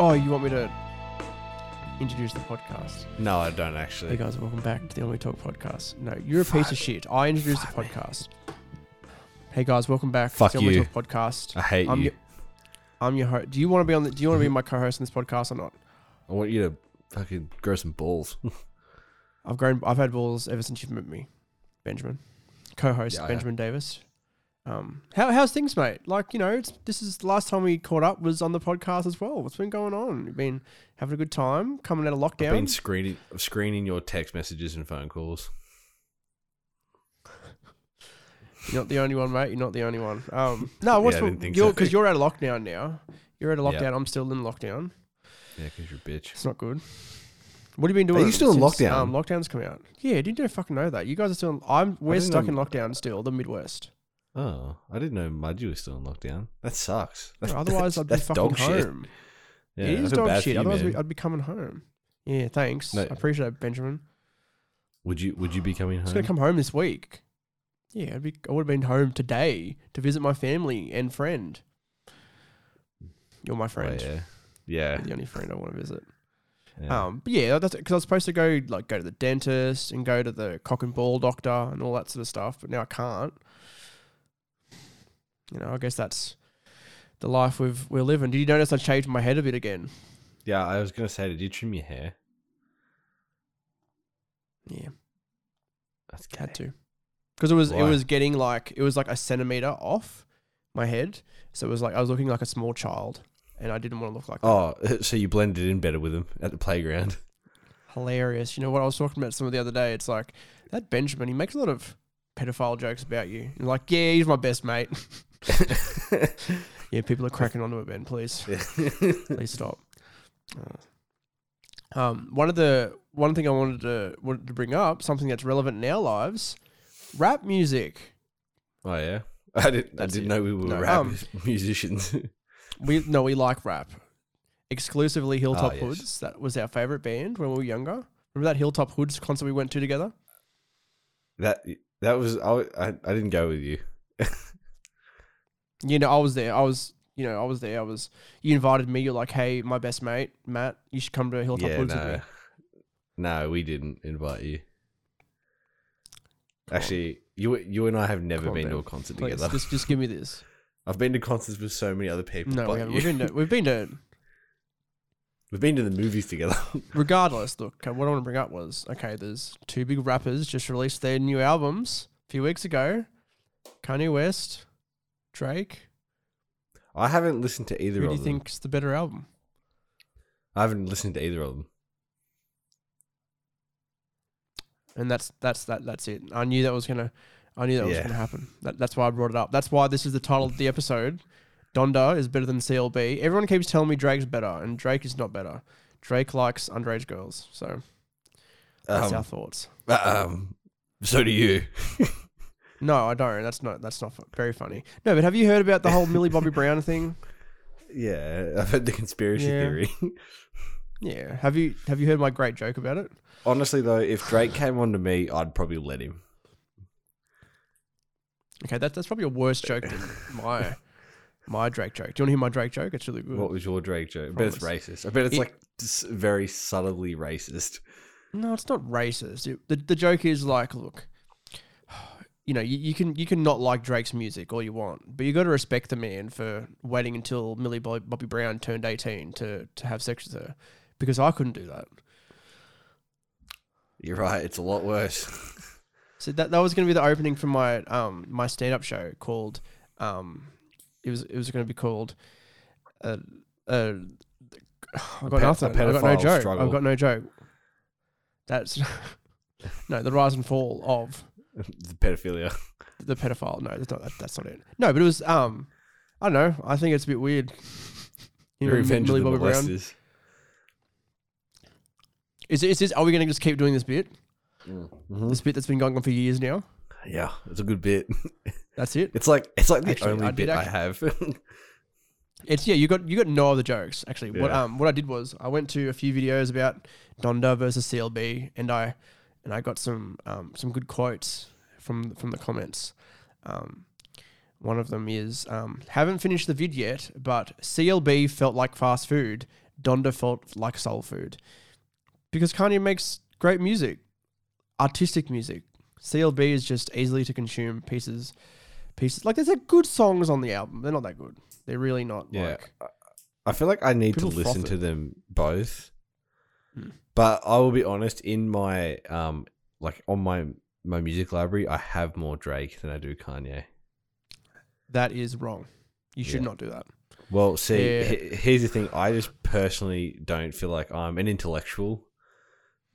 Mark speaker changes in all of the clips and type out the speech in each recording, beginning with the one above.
Speaker 1: Oh, you want me to introduce the podcast?
Speaker 2: No, I don't actually.
Speaker 1: Hey guys, welcome back to the Only Talk podcast. No, you're a piece of shit. I introduced the podcast. Hey guys, welcome back
Speaker 2: Fuck
Speaker 1: to the Only
Speaker 2: you.
Speaker 1: Talk podcast.
Speaker 2: I hate
Speaker 1: I'm
Speaker 2: you.
Speaker 1: your, I'm your host. Do you want to be on the? Do you want to be my co-host in this podcast or not?
Speaker 2: I want you to fucking grow some balls.
Speaker 1: I've grown. I've had balls ever since you've met me, Benjamin. Co-host
Speaker 2: Yeah, I have.
Speaker 1: Benjamin Davis. Um, how how's things, mate? Like you know, it's this is the last time we caught up was on the podcast as well. What's been going on? You've been having a good time coming out of
Speaker 2: I've
Speaker 1: lockdown.
Speaker 2: been screening screening your text messages and phone calls.
Speaker 1: You're not the only one, mate. You're not the only one. Um, no, what's
Speaker 2: Yeah, I
Speaker 1: you're
Speaker 2: so.
Speaker 1: because you're out of lockdown now. You're out of lockdown. I'm still in lockdown.
Speaker 2: Yeah, because you're a bitch.
Speaker 1: It's not good. What have you been doing?
Speaker 2: Are you still in lockdown?
Speaker 1: Um, lockdown's coming out. Yeah, didn't you fucking know that? You guys are still. In, I'm. We're stuck
Speaker 2: know-
Speaker 1: in lockdown still. The Midwest.
Speaker 2: Oh, I didn't know Mudgee was still in lockdown. That sucks. That's,
Speaker 1: Otherwise, I'd be fucking
Speaker 2: dog shit.
Speaker 1: home.
Speaker 2: Yeah,
Speaker 1: it is dog shit.
Speaker 2: you,
Speaker 1: Otherwise,
Speaker 2: man.
Speaker 1: I'd be coming home. Yeah, thanks.
Speaker 2: No.
Speaker 1: I appreciate it, Benjamin.
Speaker 2: Would you Would you be coming home?
Speaker 1: I was gonna come home this week. Yeah, I'd be. I would have been home today to visit my family and friend. You're my
Speaker 2: Oh,
Speaker 1: friend.
Speaker 2: yeah, yeah.
Speaker 1: You're the only friend I want to visit.
Speaker 2: yeah.
Speaker 1: Um, but yeah, that's because I was supposed to go like go to the dentist and go to the cock and ball doctor and all that sort of stuff, but now I can't. You know, I guess that's the life we've we're living. Did you notice I changed my head a bit again?
Speaker 2: yeah, I was gonna say, did you trim your hair?
Speaker 1: Yeah,
Speaker 2: That's
Speaker 1: had
Speaker 2: gay.
Speaker 1: to, because it was it was getting like it was like a centimeter off my head, so it was like I was looking like a small child, and I didn't want to look like that.
Speaker 2: Oh, so you blended in better with him at the playground.
Speaker 1: hilarious. You know what I was talking about some of the other day? It's like that Benjamin. He makes a lot of pedophile jokes about you. And like, yeah, he's my best mate. yeah, people are cracking onto it, Ben. Please, please stop. Uh, um, one of the one thing I wanted to wanted to bring up, something that's relevant in our lives, rap music.
Speaker 2: oh yeah, I didn't.
Speaker 1: That's
Speaker 2: I didn't
Speaker 1: it.
Speaker 2: know we were
Speaker 1: No,
Speaker 2: rap
Speaker 1: um,
Speaker 2: musicians.
Speaker 1: We no, we like rap. Exclusively Hilltop
Speaker 2: Ah, yes.
Speaker 1: Hoods. That was our favorite band when we were younger. Remember that Hilltop Hoods concert we went to together?
Speaker 2: that that was I, I. I didn't go with you.
Speaker 1: you know, I was there. I was, you know, I was there. I was. You invited me. You're like, hey, my best mate, Matt. You should come to Hilltop
Speaker 2: yeah,
Speaker 1: Hoods with
Speaker 2: no,
Speaker 1: me.
Speaker 2: no, we didn't invite you.
Speaker 1: Come on.
Speaker 2: Actually, you you and I have never
Speaker 1: Come on,
Speaker 2: been to a concert
Speaker 1: Please,
Speaker 2: together.
Speaker 1: just just give me this.
Speaker 2: I've been to concerts with so many other people.
Speaker 1: No,
Speaker 2: but
Speaker 1: we haven't. We've been to, we've been to.
Speaker 2: We've been to the movies together.
Speaker 1: Regardless, look, what I want to bring up was okay. There's two big rappers just released their new albums a few weeks ago. Kanye West, Drake.
Speaker 2: I haven't listened to either
Speaker 1: Who
Speaker 2: of them.
Speaker 1: Who do you think's the better album?
Speaker 2: I haven't listened to either of them.
Speaker 1: And that's that's that that's it. I knew that was gonna. I knew that was gonna happen. That, that's why I brought it up. That's why this is the title of the episode. Donda is better than CLB. Everyone keeps telling me Drake's better, and Drake is not better. Drake likes underage girls, so that's our
Speaker 2: Um,
Speaker 1: thoughts.
Speaker 2: um, so do you.
Speaker 1: No, I don't. That's not. That's not fu- very funny. No, but have you heard about the whole Millie Bobby Brown thing?
Speaker 2: Yeah, I've heard the conspiracy
Speaker 1: Yeah.
Speaker 2: theory.
Speaker 1: Yeah. Have you Have you heard my great joke about it?
Speaker 2: Honestly, though, if Drake came on to me, I'd probably let him.
Speaker 1: Okay, that, that's probably a worse joke than my my Drake joke. Do you want to hear my Drake joke? It's really good.
Speaker 2: What was your Drake joke? I bet it's racist. I bet it's
Speaker 1: It-
Speaker 2: like s- very subtly racist.
Speaker 1: No, it's not racist. It- the the joke is like, look, you know, you, you can you can not like Drake's music all you want, but you got to respect the man for waiting until Millie Bo- Bobby Brown turned eighteen to to have sex with her, because I couldn't do that.
Speaker 2: You're right. It's a lot worse.
Speaker 1: So that that was going to be the opening for my um my stand up show called um it was it was going to be called uh uh I got nothing. I got no joke.
Speaker 2: struggle.
Speaker 1: I've got no joke. That's no the rise and fall of
Speaker 2: the pedophilia.
Speaker 1: the pedophile. No, that's not that, that's not it. No, but it was um I don't know. I think it's a bit weird. You know,
Speaker 2: Revenge
Speaker 1: Millie
Speaker 2: of the
Speaker 1: Bobby Brown.
Speaker 2: molesters.
Speaker 1: Is is this? Are we going to just keep doing this bit?
Speaker 2: Mhm.
Speaker 1: This bit that's been going on for years now.
Speaker 2: Yeah, it's a good bit.
Speaker 1: That's it.
Speaker 2: It's like it's like the
Speaker 1: Actually,
Speaker 2: only
Speaker 1: I did
Speaker 2: bit I have.
Speaker 1: It's yeah, you got you got no other jokes actually. What
Speaker 2: Yeah.
Speaker 1: um what I did was I went to a few videos about Donda versus CLB, and I and I got some um some good quotes from from the comments. Um, one of them is um haven't finished the vid yet, but CLB felt like fast food. Donda felt like soul food because Kanye makes great music, artistic music. CLB is just easily to consume pieces, pieces like there's like good songs on the album. They're not that good. They're really not.
Speaker 2: Yeah.
Speaker 1: Like,
Speaker 2: I feel like I need to listen to them both.
Speaker 1: Hmm.
Speaker 2: But I will be honest, in my um like on my my music library, I have more Drake than I do Kanye.
Speaker 1: that is wrong. You should
Speaker 2: Yeah.
Speaker 1: not do that.
Speaker 2: Well, see,
Speaker 1: Yeah.
Speaker 2: he- here's the thing. I just personally don't feel like I'm an intellectual.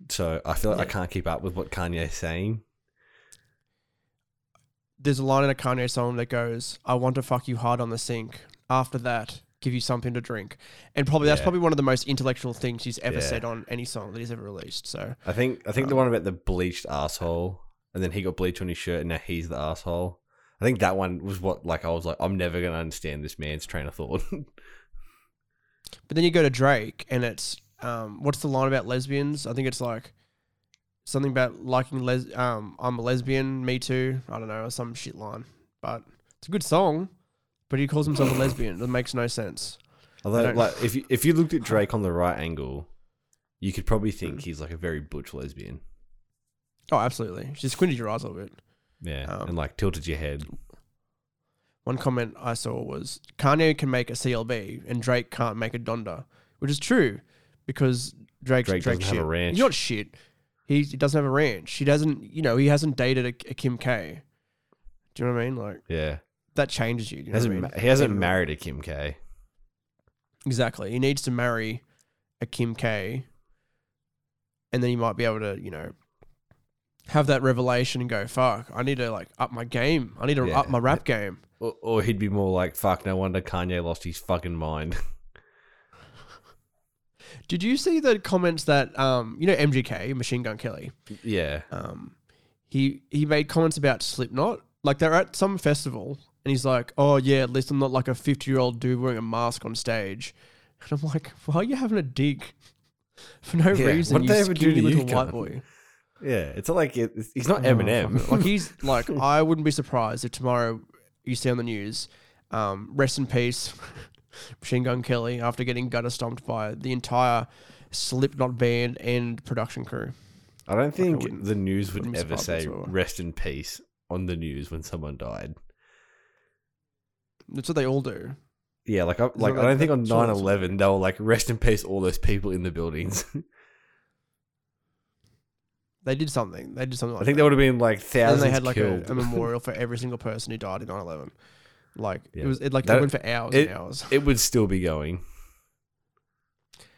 Speaker 2: So I feel like I can't keep up with what Kanye's saying.
Speaker 1: There's a line in a Kanye song that goes, "I want to fuck you hard on the sink." After that, give you something to drink, and probably that's
Speaker 2: Yeah.
Speaker 1: probably one of the most intellectual things he's ever
Speaker 2: Yeah.
Speaker 1: said on any song that he's ever released. So
Speaker 2: I think I think the
Speaker 1: Um,
Speaker 2: one about the bleached asshole, and then he got bleach on his shirt, and now he's the asshole. I think that one was what like I was like, I'm never gonna understand this man's train of thought.
Speaker 1: But then you go to Drake, and it's um, what's the line about lesbians? I think it's like something about liking les. Um, I'm a lesbian. Me too. I don't know, or some shit line. But it's a good song. But he calls himself a lesbian. That makes no sense.
Speaker 2: Although,
Speaker 1: don't-
Speaker 2: like, if you, if you looked at Drake on the right angle, you could probably
Speaker 1: Mm.
Speaker 2: think he's like a very butch lesbian.
Speaker 1: Oh, absolutely. She squinted your eyes a little bit.
Speaker 2: Yeah,
Speaker 1: Um,
Speaker 2: and like tilted your head.
Speaker 1: One comment I saw was Kanye can make a CLB and Drake can't make a Donda, which is true because Drake's
Speaker 2: Drake
Speaker 1: Drake's
Speaker 2: doesn't have
Speaker 1: shit.
Speaker 2: a ranch.
Speaker 1: He's not shit. He, he doesn't have a ranch. He doesn't, you know, he hasn't dated a, a Kim K. Do you know what I mean? Like
Speaker 2: Yeah,
Speaker 1: that changes you. You
Speaker 2: he
Speaker 1: know
Speaker 2: hasn't
Speaker 1: mean?
Speaker 2: he hasn't married a Kim K.
Speaker 1: Exactly. He needs to marry a Kim K, and then he might be able to, you know, have that revelation and go, "Fuck, I need to like up my game. I need to
Speaker 2: Yeah.
Speaker 1: up my rap game."
Speaker 2: Or, or he'd be more like, "Fuck, no wonder Kanye lost his fucking mind."
Speaker 1: Did you see the comments that um, you know, MGK, Machine Gun Kelly?
Speaker 2: yeah,
Speaker 1: um, he he made comments about Slipknot. Like they're at some festival, and he's like, "Oh yeah, at least I'm not like a 50 year old dude wearing a mask on stage." And I'm like, "Why are you having a dig for no
Speaker 2: Yeah,
Speaker 1: reason?"
Speaker 2: what did they ever do to you,
Speaker 1: little white boy.
Speaker 2: yeah. It's not like it, he's not
Speaker 1: Oh,
Speaker 2: Eminem.
Speaker 1: like he's like, I wouldn't be surprised if tomorrow you see on the news, um, rest in peace, Machine Gun Kelly, after getting gutter stomped by the entire Slipknot band and production crew.
Speaker 2: I don't think
Speaker 1: wouldn't-
Speaker 2: the news would ever say. "rest in peace" on the news when someone died.
Speaker 1: That's what they all do.
Speaker 2: Yeah, like I, like I don't think on
Speaker 1: that's
Speaker 2: 9-11 they were like rest in peace all those people in the buildings.
Speaker 1: They did something. They did something. Like
Speaker 2: I think
Speaker 1: that.
Speaker 2: there would have been like
Speaker 1: and
Speaker 2: thousands
Speaker 1: then they had like a,
Speaker 2: killed.
Speaker 1: a memorial for every single person who died in 9-11. Like
Speaker 2: Yeah.
Speaker 1: it was it like
Speaker 2: That-
Speaker 1: it went for hours
Speaker 2: it-
Speaker 1: and hours.
Speaker 2: it would still be going.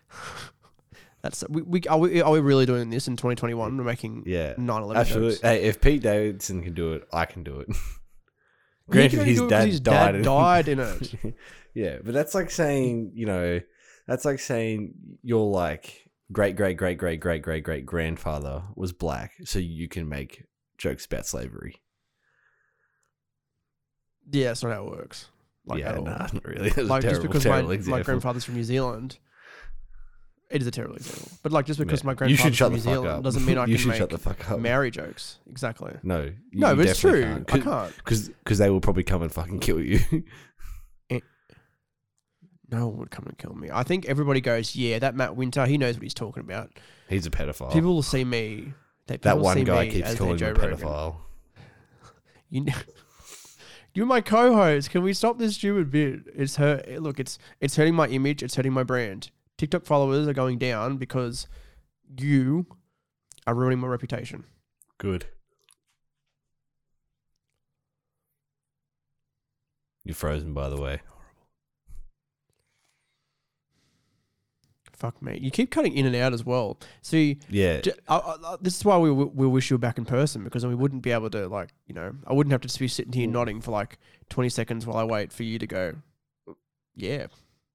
Speaker 1: That's we, we are we are we really doing this in 2021? We're making
Speaker 2: Yeah,
Speaker 1: 9-11
Speaker 2: absolutely.
Speaker 1: jokes.
Speaker 2: Hey, if Pete Davidson can do it, I can do it. Granted, his dad
Speaker 1: his
Speaker 2: died.
Speaker 1: dad
Speaker 2: in-
Speaker 1: died in it.
Speaker 2: yeah, but that's like saying you know, that's like saying your like great great great great great great great grandfather was black, so you can make jokes about slavery.
Speaker 1: Yeah, that's not how it works. Like
Speaker 2: yeah, nah, not really. That's
Speaker 1: like
Speaker 2: a
Speaker 1: just because my,
Speaker 2: terrible
Speaker 1: my grandfather's from New Zealand, it is a terrible example. But like just because
Speaker 2: Yeah.
Speaker 1: my
Speaker 2: you
Speaker 1: grandfather's
Speaker 2: should shut
Speaker 1: from
Speaker 2: the
Speaker 1: New
Speaker 2: fuck
Speaker 1: Zealand
Speaker 2: up.
Speaker 1: doesn't mean I
Speaker 2: you
Speaker 1: can
Speaker 2: should
Speaker 1: make
Speaker 2: shut the fuck up.
Speaker 1: Maori jokes. Exactly.
Speaker 2: no, you-
Speaker 1: no,
Speaker 2: you
Speaker 1: but it's true. I
Speaker 2: can't.
Speaker 1: can't.
Speaker 2: because they will probably come and fucking kill you.
Speaker 1: No one would come and kill me. I think everybody goes, yeah, that Matt Winter, he knows what he's talking about.
Speaker 2: He's a pedophile.
Speaker 1: People will see me. They,
Speaker 2: that one guy keeps calling him a pedophile.
Speaker 1: You know, you're my co-host. Can we stop this stupid bit? It's hurt. Look, it's it's hurting my image. It's hurting my brand. TikTok followers are going down because you are ruining my reputation.
Speaker 2: Good. You're frozen, by the way.
Speaker 1: Fuck me. You keep cutting in and out as well. See,
Speaker 2: Yeah,
Speaker 1: j- I- I- this is why we we we wish you were back in person because then we wouldn't be able to like you know I wouldn't have to just be sitting here nodding for like twenty seconds while I wait for you to go. Yeah,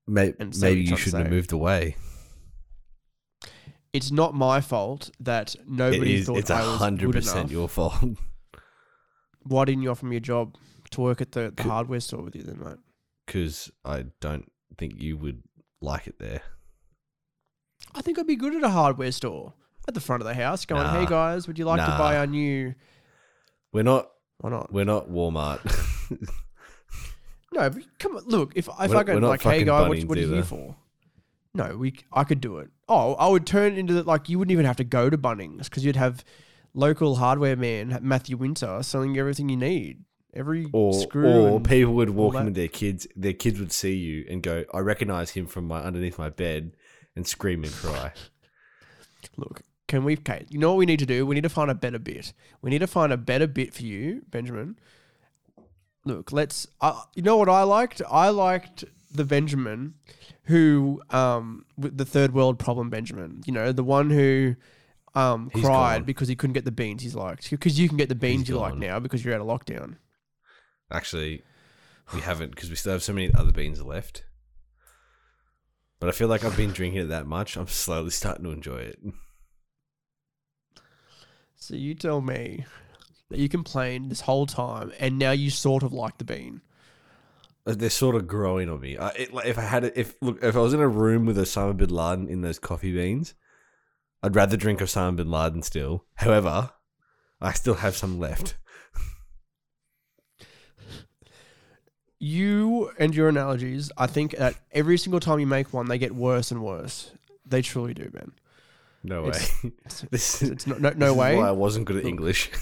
Speaker 2: Maybe
Speaker 1: you're
Speaker 2: you shouldn't have moved away.
Speaker 1: it's not my fault that nobody
Speaker 2: is.
Speaker 1: thought
Speaker 2: It's
Speaker 1: I was
Speaker 2: hundred percent your fault.
Speaker 1: Why didn't you offer me a job to work at the, the hardware store with you then, mate?
Speaker 2: Because I don't think you would like it there.
Speaker 1: I think I'd be good at a hardware store at the front of the house, going,
Speaker 2: Nah.
Speaker 1: "Hey guys, would you like to buy our new?"
Speaker 2: We're not.
Speaker 1: Why not?
Speaker 2: We're not Walmart.
Speaker 1: No, but come on. Look, if if
Speaker 2: We're
Speaker 1: I
Speaker 2: not-
Speaker 1: go
Speaker 2: we're not
Speaker 1: like, "Hey
Speaker 2: fucking
Speaker 1: guy, what, what are you
Speaker 2: either.
Speaker 1: here for?" No, we. I could do it. Oh, I would turn into the, like you wouldn't even have to go to Bunnings because you'd have local hardware man Matthew Winter selling you everything you need. Every
Speaker 2: Or
Speaker 1: screw.
Speaker 2: or
Speaker 1: and-
Speaker 2: people would walk in
Speaker 1: that.
Speaker 2: with their kids. Their kids would see you and go, "I recognize him from my underneath my bed," and scream and cry.
Speaker 1: Look, can we? Okay, you know what we need to do? We need to find a better bit. We need to find a better bit for you, Benjamin. Look, let's. Uh, you know what I liked? I liked the Benjamin who, um, with the third world problem Benjamin. You know, the one who. Um,
Speaker 2: He's
Speaker 1: cried
Speaker 2: gone.
Speaker 1: because he couldn't get the beans he's liked. Because you can get the beans you like
Speaker 2: gone.
Speaker 1: now because you're out of lockdown.
Speaker 2: Actually, we haven't because we still have so many other beans left. But I feel like I've been drinking it that much. I'm slowly starting to enjoy it.
Speaker 1: So you tell me that you complained this whole time, and now you sort of like the bean.
Speaker 2: Uh, They're sort of growing on me. I, it, like, if I had, it, if look, if I was in a room with Osama bin Laden in those coffee beans, I'd rather drink Osama bin Laden still. However, I still have some left.
Speaker 1: You and your analogies, I think that every single time you make one, they get worse and worse. They truly do, man.
Speaker 2: No way.
Speaker 1: It's-
Speaker 2: this
Speaker 1: It's no, no, no way.
Speaker 2: Why I wasn't good at English.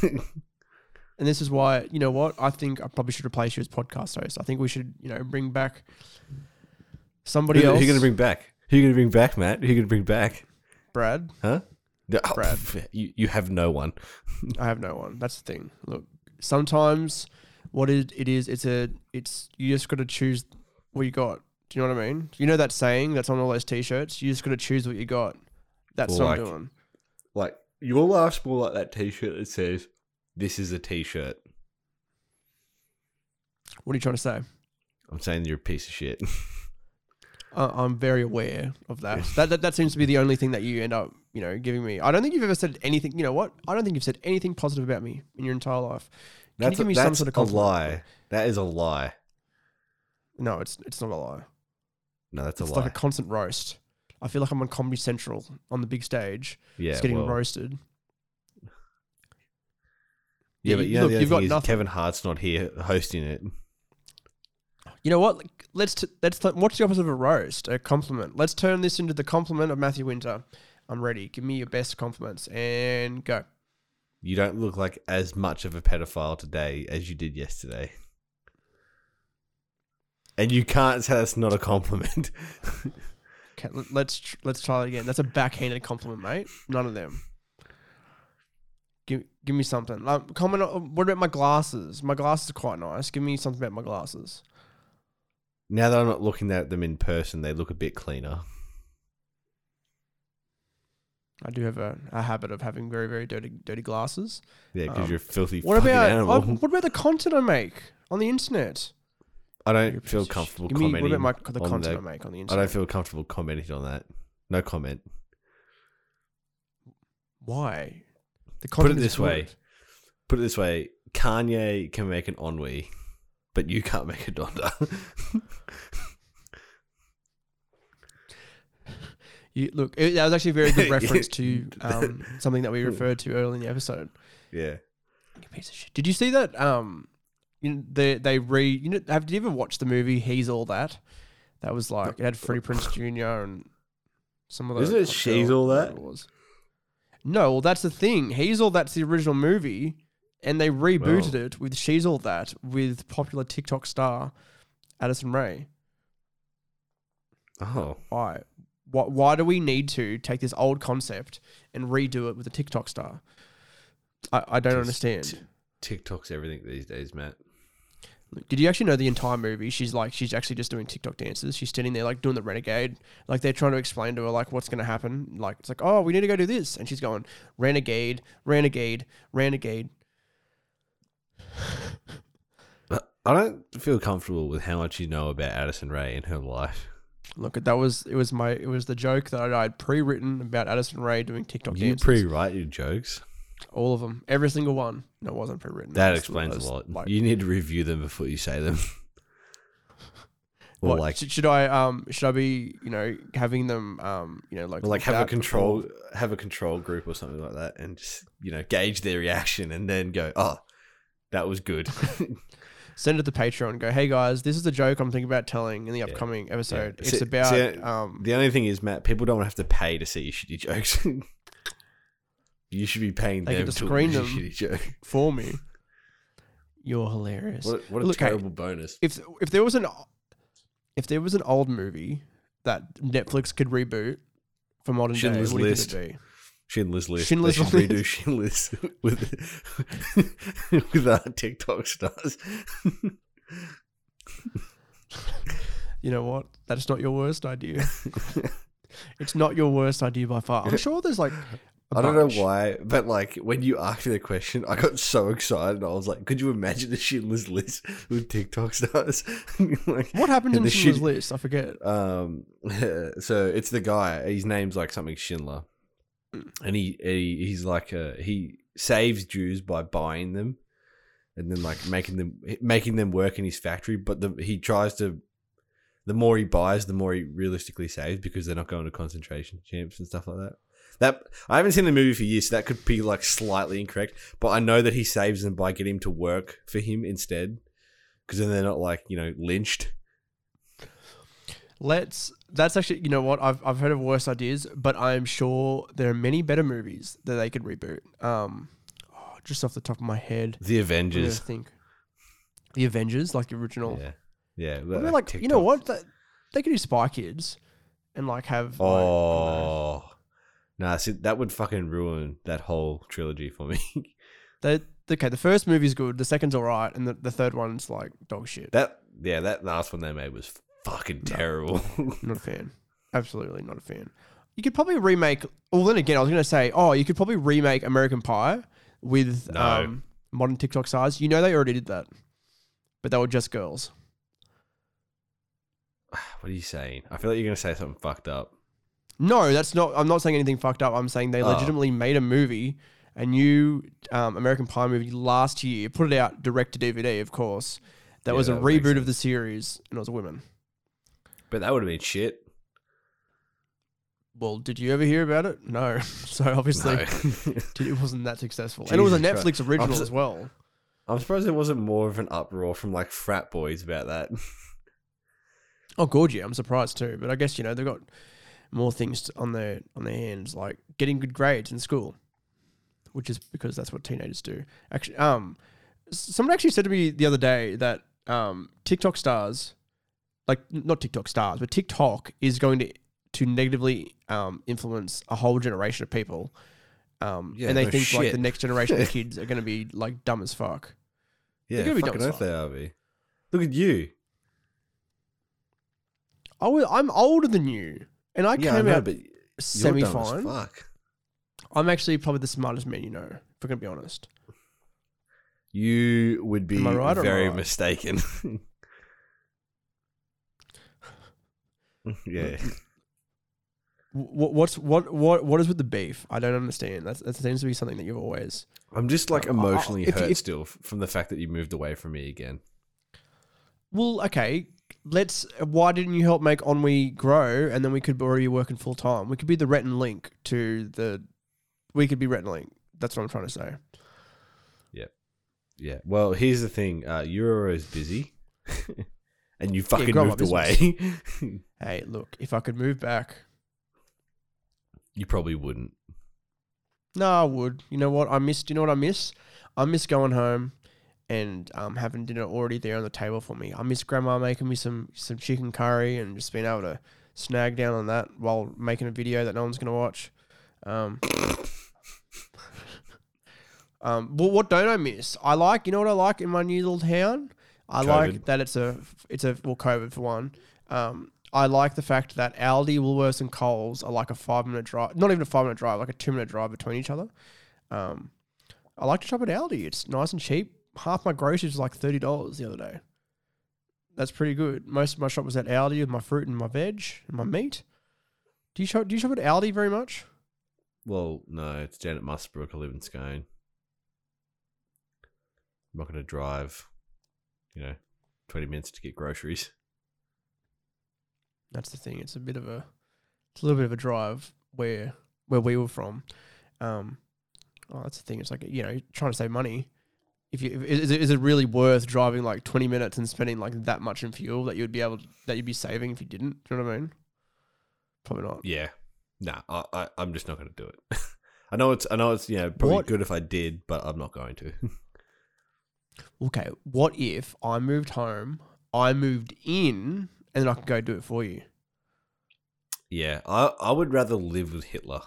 Speaker 1: And this is why, you know what? I think I probably should replace you as podcast host. I think we should, you know, bring back somebody
Speaker 2: who,
Speaker 1: else.
Speaker 2: who you gonna bring back? Who you gonna bring back, Matt? Who you gonna bring back?
Speaker 1: Brad.
Speaker 2: Huh? No, oh,
Speaker 1: Brad.
Speaker 2: You you have no one.
Speaker 1: I have no one. That's the thing. Look, sometimes what it, it is, it's a, it's you just got to choose what you got. Do you know what I mean? You know that saying that's on all those t-shirts. You just got to choose what you got. That's what I'm doing.
Speaker 2: Like your life's more like that T-shirt that says, "This is a T-shirt."
Speaker 1: What are you trying to say?
Speaker 2: I'm saying you're a piece of shit.
Speaker 1: Uh, I'm very aware of that. that. That that seems to be the only thing that you end up, you know, giving me. I don't think you've ever said anything. You know what? I don't think you've said anything positive about me in your entire life. Can you
Speaker 2: That's,
Speaker 1: give me
Speaker 2: a,
Speaker 1: some sort of
Speaker 2: a lie. That is a lie.
Speaker 1: No, it's it's not a lie.
Speaker 2: No, that's a
Speaker 1: It's
Speaker 2: lie.
Speaker 1: It's like a constant roast. I feel like I'm on Comedy Central on the big stage,
Speaker 2: yeah,
Speaker 1: just getting
Speaker 2: well,
Speaker 1: roasted.
Speaker 2: Yeah, but
Speaker 1: you-
Speaker 2: know
Speaker 1: look, you've got nothing.
Speaker 2: Kevin Hart's not here hosting it.
Speaker 1: You know what? Let's t- let's t- what's the opposite of a roast? A compliment. Let's turn this into the compliment of Matthew Winter. I'm ready. Give me your best compliments and go.
Speaker 2: You don't look like as much of a pedophile today as you did yesterday. And you can't say that's not a compliment.
Speaker 1: Okay, let- let's tr- let's try it again. That's a backhanded compliment, mate. None of them. Give give me something. Like, comment. On, what about my glasses? My glasses are quite nice. Give me something about my glasses.
Speaker 2: now that I'm not looking at them in person, they look a bit cleaner.
Speaker 1: I do have a, a habit of having very very dirty dirty glasses.
Speaker 2: Yeah, because
Speaker 1: Um,
Speaker 2: you're a filthy
Speaker 1: What about
Speaker 2: animal.
Speaker 1: What about the content I make on the internet?
Speaker 2: I don't
Speaker 1: piece
Speaker 2: feel comfortable
Speaker 1: Give me, what
Speaker 2: commenting.
Speaker 1: about my, the
Speaker 2: on
Speaker 1: content
Speaker 2: the-
Speaker 1: I make on the
Speaker 2: I don't feel comfortable commenting on that. No comment.
Speaker 1: Why? The
Speaker 2: Put it this way. Put it this way: Kanye can make an Ennui, but you can't make a Donda.
Speaker 1: You, look, it, that was actually a very good reference to um, something that we referred to earlier in the episode.
Speaker 2: yeah.
Speaker 1: You piece of shit. Did you see that? Um, you know, they they re. You know, have did you ever watched the movie He's All That? That was like it had Freddie Prinze Jr. and some of those.
Speaker 2: Isn't it She's All That?
Speaker 1: It Was. No, well, that's the thing. He's All That's the original movie, and they rebooted
Speaker 2: Well.
Speaker 1: it with She's All That with popular TikTok star Addison Rae.
Speaker 2: Oh,
Speaker 1: Why? Why, why do we need to take this old concept and redo it with a TikTok star? I, I don't
Speaker 2: Just
Speaker 1: understand.
Speaker 2: t- TikTok's everything these days, Matt.
Speaker 1: Did you actually know the entire movie? She's like, she's actually just doing TikTok dances. She's standing there like doing the renegade. Like they're trying to explain to her like what's going to happen. Like it's like, oh, we need to go do this, and she's going renegade, renegade, renegade.
Speaker 2: I don't feel comfortable with how much you know about Addison Rae and her life.
Speaker 1: Look, that was it was my it was the joke that I had pre-written about Addison Rae doing TikTok dances.
Speaker 2: You
Speaker 1: dances.
Speaker 2: pre-write your jokes.
Speaker 1: All of them, every single one. No, it wasn't pre-written.
Speaker 2: That explains a lot.
Speaker 1: Like,
Speaker 2: you need to review them before you say them. or
Speaker 1: what,
Speaker 2: like,
Speaker 1: should, should I um should I be you know having them um you know like
Speaker 2: or like
Speaker 1: looked
Speaker 2: have a
Speaker 1: at
Speaker 2: control,
Speaker 1: before-
Speaker 2: have a control group or something like that, and just you know gauge their reaction, and then go, oh, that was good.
Speaker 1: send it to Patreon. and Go, hey guys, this is the joke I'm thinking about telling in the upcoming episode. It's
Speaker 2: See-
Speaker 1: about
Speaker 2: see,
Speaker 1: um,
Speaker 2: The only thing is, Matt, people don't have to pay to see your shitty jokes. you should be paying
Speaker 1: They
Speaker 2: them
Speaker 1: to screen them.
Speaker 2: shitty joke.
Speaker 1: for me. You're hilarious.
Speaker 2: What, what a
Speaker 1: Look, hey,
Speaker 2: terrible bonus.
Speaker 1: if if there was an if there was an old movie that Netflix could reboot for modern
Speaker 2: Schindler's
Speaker 1: day, what
Speaker 2: List.
Speaker 1: it'd be?
Speaker 2: Schindler's List.
Speaker 1: Schindler's
Speaker 2: they should
Speaker 1: List.
Speaker 2: redo Schindler's with with our TikTok stars.
Speaker 1: You know what? That's not your worst idea. it's not your worst idea by far. I'm sure there's like I
Speaker 2: don't know why, but like when you asked me the question, I got so excited. I was like, "Could you imagine the Schindler's List with TikTok stars?" like,
Speaker 1: What happened in
Speaker 2: the
Speaker 1: Schindler's List? I forget.
Speaker 2: Um, so it's the guy. His name's like something Schindler, and he, he he's like uh he saves Jews by buying them, and then like making them making them work in his factory. But the, he tries to. The more he buys, the more he realistically saves because they're not going to concentration camps and stuff like that. That I haven't seen the movie for years, so that could be like slightly incorrect. But I know that he saves them by getting him to work for him instead, because then they're not like you know lynched.
Speaker 1: Let's. That's actually. You know what? I've I've heard of worse ideas, but I'm sure there are many better movies that they could reboot. Um, oh, just off the top of my head,
Speaker 2: The
Speaker 1: Avengers.
Speaker 2: Avengers.
Speaker 1: think the Avengers, like the original.
Speaker 2: Yeah, yeah.
Speaker 1: I mean, like you know what? That, they could do Spy Kids, and like have. like,
Speaker 2: nah. See, that would fucking ruin that whole trilogy for me.
Speaker 1: They, okay, the first movie's good, the second's alright, and the, the third one's like dog shit.
Speaker 2: that yeah, that last one they made was fucking
Speaker 1: No.
Speaker 2: terrible.
Speaker 1: Not a fan. Absolutely not a fan. You could probably remake. Well, then again, I was going to say, oh, you could probably remake American Pie with
Speaker 2: No.
Speaker 1: um, modern TikTok stars. You know, they already did that, but they were just girls.
Speaker 2: what are you saying? I feel like you're gonna say something fucked up.
Speaker 1: No, that's not. I'm not saying anything fucked up. I'm saying they
Speaker 2: Oh.
Speaker 1: legitimately made a movie, a new um, American Pie movie last year. Put it out direct to DVD, of course. That
Speaker 2: Yeah,
Speaker 1: was a
Speaker 2: that
Speaker 1: reboot of the series, and it was a women.
Speaker 2: But that would have been shit.
Speaker 1: Well, did you ever hear about it? No. so obviously,
Speaker 2: No.
Speaker 1: it wasn't that successful, and it was a
Speaker 2: Jesus Christ.
Speaker 1: Netflix original as well.
Speaker 2: I'm surprised there wasn't more of an uproar from like frat boys about that.
Speaker 1: Oh, yeah, I'm surprised too. But I guess you know they've got more things on their on their hands, like getting good grades in school, which is because that's what teenagers do. Actually, um, someone actually said to me the other day that um, TikTok stars, like not TikTok stars, but TikTok is going to to negatively um, influence a whole generation of people. Um,
Speaker 2: Yeah,
Speaker 1: and they
Speaker 2: no
Speaker 1: think like the next generation of kids are going to be like dumb as fuck.
Speaker 2: yeah,
Speaker 1: gonna be dumb
Speaker 2: fucking
Speaker 1: as
Speaker 2: oath they are. be. Look at you.
Speaker 1: I I'm older than you, and I
Speaker 2: yeah, I
Speaker 1: came
Speaker 2: know,
Speaker 1: out
Speaker 2: but
Speaker 1: semi fine.
Speaker 2: fuck.
Speaker 1: I'm actually probably the smartest man you know, if we're gonna be honest.
Speaker 2: You would be
Speaker 1: right
Speaker 2: very
Speaker 1: not?
Speaker 2: mistaken. yeah.
Speaker 1: What what's what what what is with the beef? I don't understand. That's that seems to be something that you've always.
Speaker 2: I'm just like
Speaker 1: Uh,
Speaker 2: emotionally
Speaker 1: you-
Speaker 2: hurt
Speaker 1: if-
Speaker 2: still from the fact that you moved away from me again.
Speaker 1: Well, okay. Let's. Why didn't you help make Onwe grow, and then we could already be working full time? We could be the Rhett and Link to the. We could be Rhett and Link. That's what I'm trying to say.
Speaker 2: Yeah. Yeah. Well, here's the thing. Uh, you're always busy, and you fucking
Speaker 1: my
Speaker 2: moved away.
Speaker 1: Hey, look, if I could move back,
Speaker 2: you probably wouldn't.
Speaker 1: no, I would. You know what? I missed. You know what I miss? I miss going home and um, having dinner already there on the table for me. I miss grandma making me some some chicken curry and just being able to snag down on that while making a video that no one's gonna watch. Um, um, but what don't I miss? I like. You know what I like in my new little town? I like that it's a it's a well COVID for one. Um, I like the fact that Aldi, Woolworths, and Coles are like a five minute drive. Not even a five minute drive, like a two minute drive between each other. Um, I like to shop at Aldi. It's nice and cheap. Half my groceries was like thirty dollars the other day. That's pretty good. Most of my shop was at Aldi with my fruit and my veg and my meat. Do you shop? Do you shop at Aldi very much?
Speaker 2: Well, no, it's Janet Muswellbrook. I live in Scone. I'm not going to drive, you know, 20 minutes to get groceries.
Speaker 1: That's the thing. It's a bit of a, it's a little bit of a drive where where we were from. Um, oh, that's the thing. It's like you know, trying to save money. If you is it, is it really worth driving like twenty minutes and spending like that much in fuel that you'd be able that you'd be saving if you didn't? Do you know what I mean? Probably not.
Speaker 2: Yeah. Nah, I, I I'm just not going to do it. I know it's I know it's you know probably
Speaker 1: What-
Speaker 2: good if I did, but I'm not going to.
Speaker 1: Okay, what if I moved home, I moved in, and then I could go do it for you?
Speaker 2: yeah, I I would rather live with Hitler.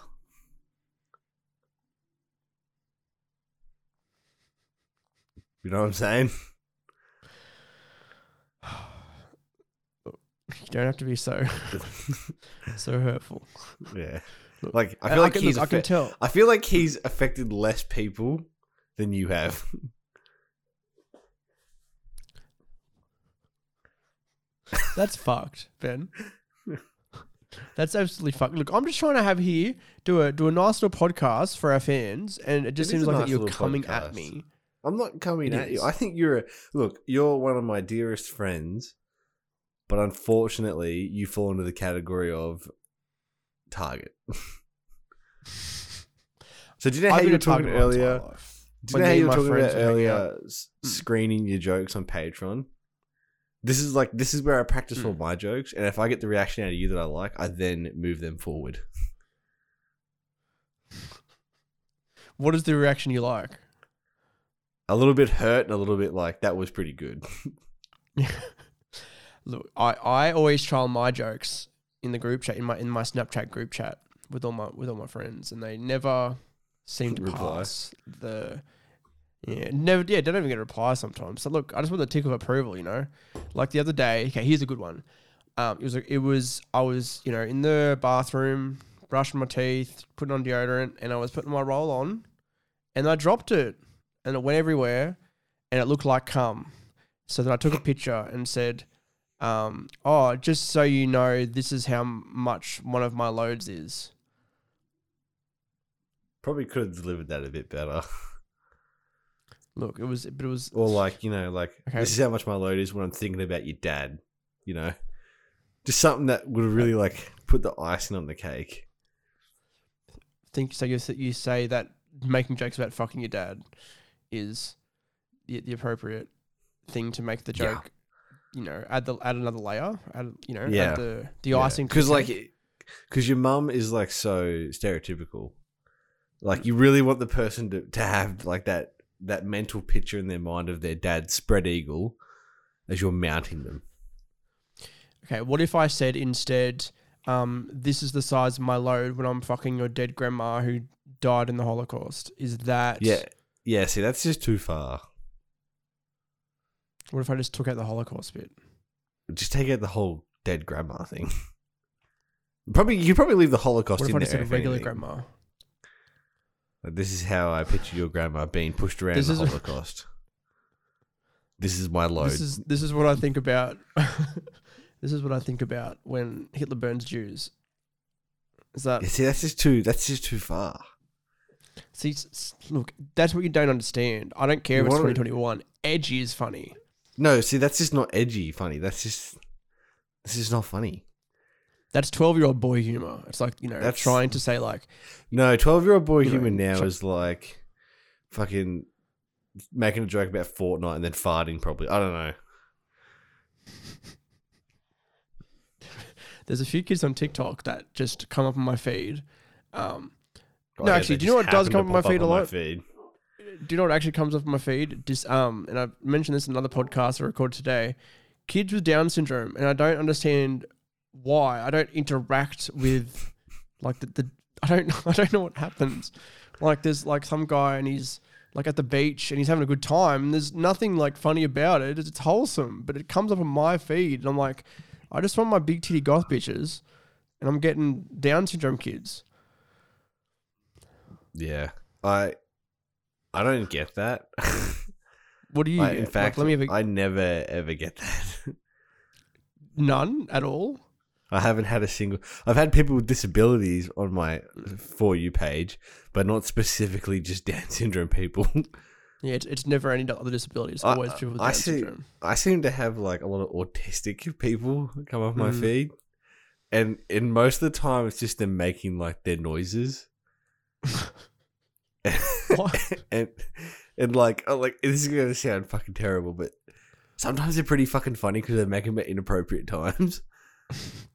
Speaker 2: You know what I'm saying?
Speaker 1: You don't have to be so so hurtful.
Speaker 2: yeah. Like I feel like
Speaker 1: can,
Speaker 2: he's
Speaker 1: look, I can
Speaker 2: affe-
Speaker 1: tell.
Speaker 2: I feel like he's affected less people than you have.
Speaker 1: That's fucked, Ben. That's absolutely fucked. Look, I'm just trying to have here do a do a nice little podcast for our fans, and it just
Speaker 2: It is
Speaker 1: seems
Speaker 2: a
Speaker 1: like
Speaker 2: nice
Speaker 1: that you're
Speaker 2: little
Speaker 1: coming
Speaker 2: podcast.
Speaker 1: at me.
Speaker 2: I'm not coming
Speaker 1: It
Speaker 2: at you. I think you're a look. You're one of my dearest friends, but unfortunately, you fall into the category of target. so do you know how
Speaker 1: I've
Speaker 2: you were talking
Speaker 1: target my entire
Speaker 2: earlier? Do you know how you were talking about earlier
Speaker 1: Mm.
Speaker 2: screening your jokes on Patreon? This is like this is where I practice
Speaker 1: Mm.
Speaker 2: all my jokes, and if I get the reaction out of you that I like, I then move them forward.
Speaker 1: What is the reaction you like?
Speaker 2: A little bit hurt and a little bit like that was pretty good.
Speaker 1: Look, I, I always trial my jokes in the group chat in my in my Snapchat group chat with all my with all my friends, and they never seem to
Speaker 2: Reply.
Speaker 1: pass the yeah never yeah don't even get a reply sometimes. So look, I just want the tick of approval, you know. Like the other day, okay, here's a good one. Um, it was a, it was I was you know in the bathroom brushing my teeth, putting on deodorant, and I was putting my roll on, and I dropped it, and it went everywhere, and it looked like cum. So then I took a picture and said, um, "Oh, just so you know, this is how much one of my loads is."
Speaker 2: Probably could have delivered that a bit better.
Speaker 1: Look, it was, but it was.
Speaker 2: Or like, you know, like
Speaker 1: Okay.
Speaker 2: this is how much my load is when I'm thinking about your dad. You know, just something that would have really like put the icing on the cake.
Speaker 1: think so. You you say that making jokes about fucking your dad is the, the appropriate thing to make the
Speaker 2: Yeah.
Speaker 1: joke. You know, add the add another layer. Add you know,
Speaker 2: Yeah.
Speaker 1: add the the icing
Speaker 2: because like, because your mum is like so stereotypical. Like you really want the person to to have like that that mental picture in their mind of their dad spread eagle as you're mounting them.
Speaker 1: Okay, what if I said instead, um, this is the size of my load when I'm fucking your dead grandma who died in the Holocaust? Is that
Speaker 2: Yeah, yeah. See, that's just too far.
Speaker 1: What if I just took out the Holocaust bit?
Speaker 2: Just take out the whole dead grandma thing. Probably you could probably leave the Holocaust
Speaker 1: What if
Speaker 2: in
Speaker 1: I
Speaker 2: there.
Speaker 1: just said
Speaker 2: if
Speaker 1: regular
Speaker 2: anything.
Speaker 1: grandma?
Speaker 2: Like, this is how I picture your grandma being pushed around
Speaker 1: This
Speaker 2: the
Speaker 1: is-
Speaker 2: Holocaust. this is my load.
Speaker 1: This is this is what I think about. this is what I think about when Hitler burns Jews. Is that
Speaker 2: Yeah, see, that's just too. That's just too far.
Speaker 1: See? s- s- Look, that's what you don't understand. I don't care
Speaker 2: You
Speaker 1: if it's
Speaker 2: wanna-
Speaker 1: 2021. Edgy is funny.
Speaker 2: No, see, that's just not edgy. Funny. That's just. This is not funny.
Speaker 1: That's 12 year old boy humor. It's like you know
Speaker 2: That's-
Speaker 1: trying to say like
Speaker 2: No, twelve-year-old boy
Speaker 1: You know,
Speaker 2: human now is like, fucking, making a joke about Fortnite and then farting. Probably. I don't know.
Speaker 1: there's a few kids on TikTok that just come up on my feed. Um,
Speaker 2: Oh,
Speaker 1: No, actually, do you know what does come up on
Speaker 2: my
Speaker 1: feed a lot?
Speaker 2: feed.
Speaker 1: do you know what actually comes up on my feed? Just um, and I mentioned this in another podcast I recorded today. Kids with Down syndrome, and I don't understand why. I don't interact with like the, the I don't I don't know what happens. Like there's like some guy and he's like at the beach and he's having a good time. And there's nothing like funny about it. It's, it's wholesome, but it comes up on my feed, and I'm like, I just want my big titty goth bitches, and I'm getting Down syndrome kids.
Speaker 2: Yeah, I, I don't get that.
Speaker 1: What do you?
Speaker 2: I,
Speaker 1: get?
Speaker 2: in
Speaker 1: Like,
Speaker 2: fact,
Speaker 1: let me have a,
Speaker 2: I never ever get that.
Speaker 1: none at all.
Speaker 2: I haven't had a single. I've had people with disabilities on my for you page, but not specifically just Down syndrome people.
Speaker 1: Yeah, it's, it's never any other disability. It's
Speaker 2: I-
Speaker 1: always people with
Speaker 2: I
Speaker 1: Down
Speaker 2: see-
Speaker 1: syndrome.
Speaker 2: I seem to have like a lot of autistic people come off my
Speaker 1: Mm.
Speaker 2: feed, and and most of the time it's just them making like their noises.
Speaker 1: What?
Speaker 2: and and like, oh, like this is gonna sound fucking terrible, but sometimes they're pretty fucking funny because they make them at inappropriate times.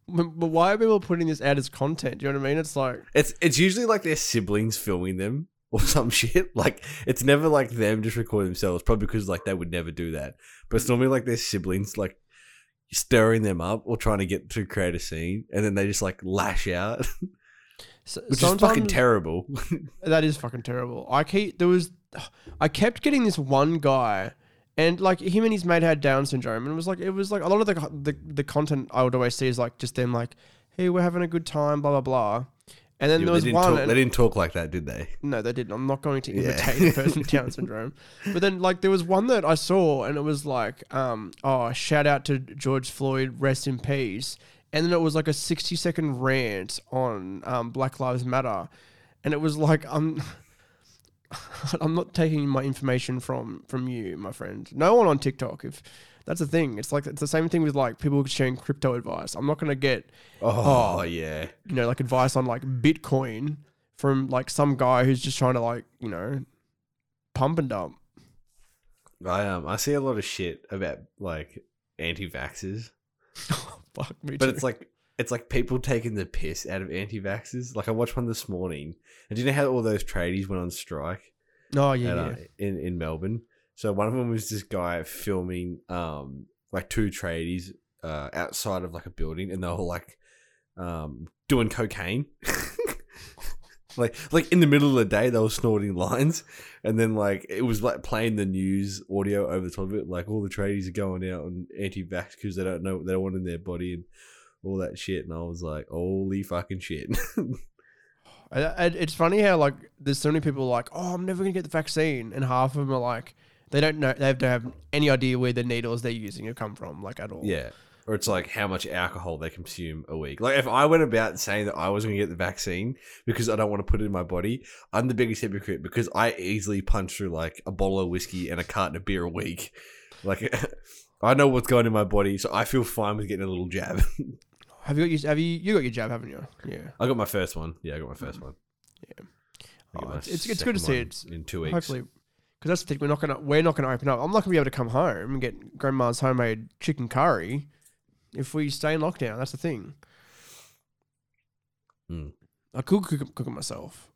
Speaker 1: But, but why are people putting this out as content? Do you know what I mean? It's like
Speaker 2: It's it's usually like their siblings filming them or some shit. Like it's never like them just recording themselves, probably because like they would never do that. But it's normally like their siblings like stirring them up or trying to get to create a scene, and then they just like lash out, which is fucking terrible.
Speaker 1: That is fucking terrible. I keep there was, I kept getting this one guy, and like him and his mate had Down syndrome, and it was like it was like a lot of the the, the content I would always see is like just them like, hey, we're having a good time, blah blah blah, and then
Speaker 2: Yeah,
Speaker 1: there was
Speaker 2: they,
Speaker 1: one.
Speaker 2: talk, they didn't talk like that, did they?
Speaker 1: no, they didn't. I'm not going to
Speaker 2: Yeah.
Speaker 1: imitate a person with Down syndrome. But then, like, there was one that I saw, and it was like, um, oh, shout out to George Floyd, rest in peace. And then it was like a 60 second rant on um, Black Lives Matter, and it was like, I'm, I'm not taking my information from from you, my friend. No one on TikTok. If that's the thing, it's like it's the same thing with like people sharing crypto advice. I'm not gonna get
Speaker 2: Oh,
Speaker 1: Oh.
Speaker 2: yeah.
Speaker 1: you know, like advice on like Bitcoin from like some guy who's just trying to like, you know, pump and dump.
Speaker 2: I um I see a lot of shit about like anti-vaxxers,
Speaker 1: Fuck me
Speaker 2: but
Speaker 1: too.
Speaker 2: it's like it's like people taking the piss out of anti-vaxxers. Like I watched one this morning, and do you know how all those tradies went on strike?
Speaker 1: oh yeah,
Speaker 2: at,
Speaker 1: yeah.
Speaker 2: uh, in in Melbourne. So one of them was this guy filming um like two tradies uh outside of like a building, and they were like um doing cocaine. like like in the middle of the day, they were snorting lines, and then like it was like playing the news audio over the top of it. Like all the tradies are going out on anti-vax because they don't know what they don't want in their body and all that shit. And I was like, holy fucking shit.
Speaker 1: I, I, it's funny how like there's so many people like, oh, I'm never gonna get the vaccine, and half of them are like, they don't know, they don't have any idea where the needles they're using have come from, like at all.
Speaker 2: Yeah. Or it's like how much alcohol they consume a week. Like if I went about saying that I was going to get the vaccine because I don't want to put it in my body, I'm the biggest hypocrite because I easily punch through like a bottle of whiskey and a carton of beer a week. Like I know what's going in my body, so I feel fine with getting a little jab.
Speaker 1: Have you got your, have you you got your jab, haven't you? Yeah.
Speaker 2: I got my first one. Yeah, I got my first one.
Speaker 1: Yeah. Oh, it's- it's- it's good to see it's-
Speaker 2: in two weeks.
Speaker 1: Hopefully, because that's the thing. We're not gonna we're not gonna open up. I'm not gonna be able to come home and get grandma's homemade chicken curry if we stay in lockdown. That's the thing.
Speaker 2: Hmm.
Speaker 1: I could cook, it- cook it myself.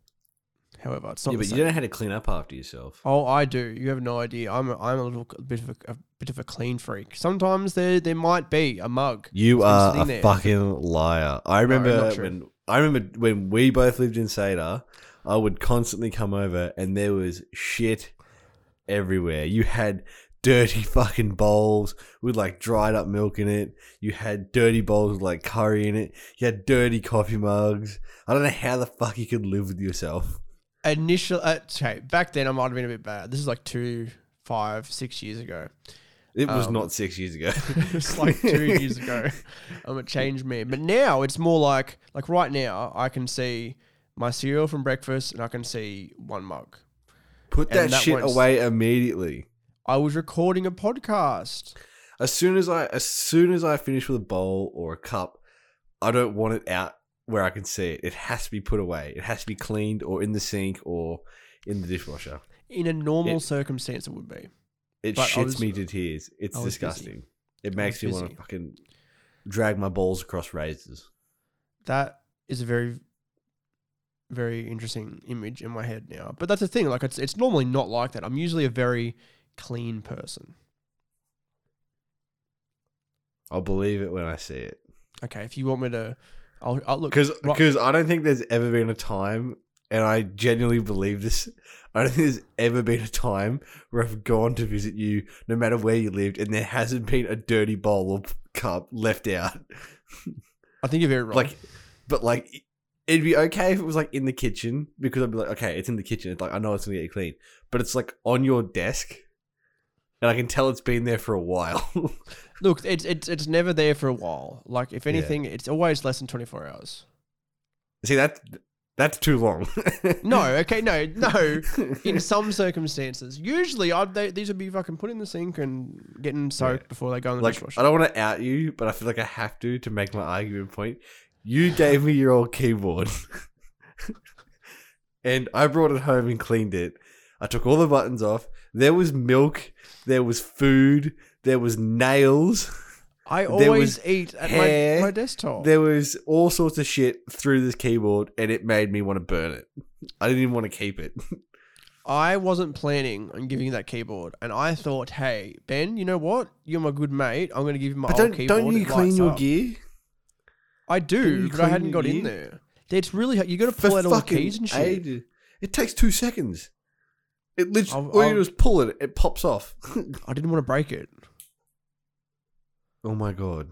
Speaker 1: However, it's not.
Speaker 2: yeah, but you don't know how to clean up after yourself.
Speaker 1: Oh, I do. You have no idea. I'm a, I'm a little bit of a, a bit of a clean freak. Sometimes there there might be a mug.
Speaker 2: You are a
Speaker 1: there.
Speaker 2: fucking liar. I remember
Speaker 1: true.
Speaker 2: when I remember when we both lived in Sadar, I would constantly come over and there was shit everywhere. You had dirty fucking bowls with like dried up milk in it. You had dirty bowls with like curry in it. You had dirty coffee mugs. I don't know how the fuck you could live with yourself.
Speaker 1: Initial. Uh, okay, back then I might have been a bit bad. This is like two, five, six years ago.
Speaker 2: It was
Speaker 1: Um,
Speaker 2: not six years ago.
Speaker 1: it's like two years ago. I'm a changed man. But now it's more like like right now I can see my cereal from breakfast and I can see one mug.
Speaker 2: Put that,
Speaker 1: that
Speaker 2: shit away immediately.
Speaker 1: I was recording a podcast.
Speaker 2: As soon as I as soon as I finish with a bowl or a cup, I don't want it out where I can see it. It has to be put away. It has to be cleaned or in the sink or in the dishwasher.
Speaker 1: In a normal
Speaker 2: It-
Speaker 1: circumstance, it would be.
Speaker 2: It
Speaker 1: But
Speaker 2: shits
Speaker 1: was-
Speaker 2: me to tears. It's
Speaker 1: was busy.
Speaker 2: disgusting. It makes me
Speaker 1: was
Speaker 2: want to fucking drag my balls across razors.
Speaker 1: That is a very, very interesting image in my head now. But that's the thing. Like it's it's normally not like that. I'm usually a very clean person.
Speaker 2: I'll believe it when I see it.
Speaker 1: Okay, if you want me to, I'll, I'll look.
Speaker 2: Because
Speaker 1: right-
Speaker 2: because I don't think there's ever been a time, and I genuinely believe this. I don't think there's ever been a time where I've gone to visit you, no matter where you lived, and there hasn't been a dirty bowl or cup left out.
Speaker 1: I think you're very right.
Speaker 2: Like, but like, it'd be okay if it was like in the kitchen because I'd be like, okay, it's in the kitchen. It's like I know it's gonna get clean, but it's like on your desk, and I can tell it's been there for a while.
Speaker 1: Look, it's it's it's never there for a while. Like if
Speaker 2: Yeah.
Speaker 1: anything, it's always less than twenty four hours.
Speaker 2: See that that's too long.
Speaker 1: No, okay, no, no. In some circumstances, usually I'd they, these would be fucking put in the sink and getting soaked before they go in the
Speaker 2: like
Speaker 1: dishwasher.
Speaker 2: I don't want to out you, but I feel like I have to to make my argument point. You gave me your old keyboard, and I brought it home and cleaned it. I took all the buttons off. There was milk. There was food. There was nails.
Speaker 1: I always
Speaker 2: was
Speaker 1: eat at
Speaker 2: hair.
Speaker 1: my, my desktop.
Speaker 2: There was all sorts of shit through this keyboard, and it made me want to burn it. I didn't even want to keep it.
Speaker 1: I wasn't planning on giving you that keyboard, and I thought, hey, Ben, you know what? You're my good mate. I'm going to give you my
Speaker 2: But
Speaker 1: old
Speaker 2: don't
Speaker 1: keyboard.
Speaker 2: don't you clean your
Speaker 1: up.
Speaker 2: gear?
Speaker 1: I do, but I hadn't got in there. It's really you got to pull out all the keys and shit.
Speaker 2: It takes two seconds. It literally
Speaker 1: I'll-
Speaker 2: all you
Speaker 1: I'll-
Speaker 2: do is pull it. It pops off.
Speaker 1: I didn't want to break it.
Speaker 2: oh my god.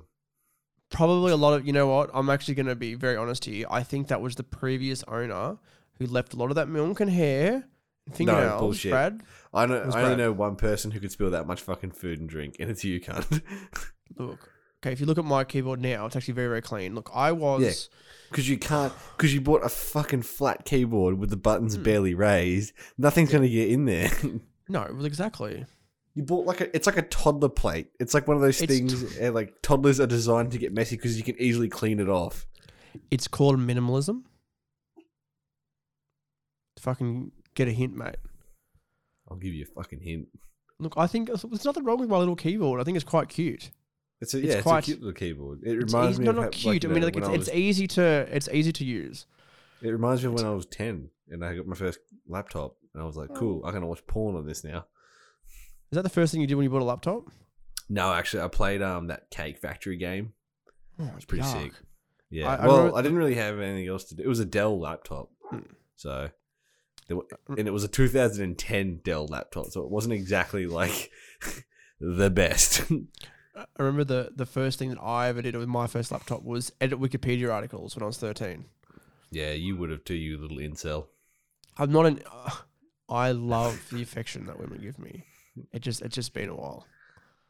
Speaker 1: Probably a lot of you know what? I'm actually going to be very honest here. I think that was the previous owner who left a lot of that milk and hair, and fingernails.
Speaker 2: bullshit.
Speaker 1: Brad,
Speaker 2: I know.
Speaker 1: Was
Speaker 2: I only
Speaker 1: Brad.
Speaker 2: know one person who could spill that much fucking food and drink, and it's you, cunt.
Speaker 1: look. Okay, if you look at my keyboard now, it's actually very very clean. Look, I was.
Speaker 2: Yeah. Because you can't. Because you bought a fucking flat keyboard with the buttons
Speaker 1: Hmm.
Speaker 2: barely raised. Nothing's gonna get in there.
Speaker 1: No, well, exactly.
Speaker 2: You bought like a, it's like a toddler plate. It's like one of those
Speaker 1: It's
Speaker 2: things, uh, like toddlers are designed to get messy because you can easily clean it off.
Speaker 1: It's called minimalism. Fucking get a hint, mate.
Speaker 2: I'll give you a fucking hint.
Speaker 1: Look, I think there's nothing wrong with my little keyboard. I think it's quite cute.
Speaker 2: It's a
Speaker 1: It's
Speaker 2: yeah, it's,
Speaker 1: quite-
Speaker 2: a cute little keyboard. It
Speaker 1: It's
Speaker 2: reminds
Speaker 1: easy,
Speaker 2: me
Speaker 1: no,
Speaker 2: of
Speaker 1: not cute.
Speaker 2: you
Speaker 1: I mean,
Speaker 2: know,
Speaker 1: like
Speaker 2: when
Speaker 1: it's,
Speaker 2: I
Speaker 1: it's
Speaker 2: was-
Speaker 1: easy to it's easy to use.
Speaker 2: It reminds me of when I was ten and I got my first laptop, and I was
Speaker 1: Oh.
Speaker 2: like, "Cool, I can watch porn on this now."
Speaker 1: Is that the first thing you did when you bought a laptop?
Speaker 2: No, actually, I played um that Cake Factory game.
Speaker 1: Oh,
Speaker 2: It's pretty
Speaker 1: yuck.
Speaker 2: sick. Yeah.
Speaker 1: I- I
Speaker 2: well,
Speaker 1: remember-
Speaker 2: I didn't really have anything else to do. It was a Dell laptop,
Speaker 1: Hmm.
Speaker 2: so there, wa-
Speaker 1: Uh,
Speaker 2: and it was a 2010 Dell laptop, so it wasn't exactly like the best.
Speaker 1: I remember the the first thing that I ever did with my first laptop was edit Wikipedia articles when I was 13.
Speaker 2: yeah, you would have too, you little incel.
Speaker 1: I'm not an. Uh, I love the affection that women give me. It just it's just been a while.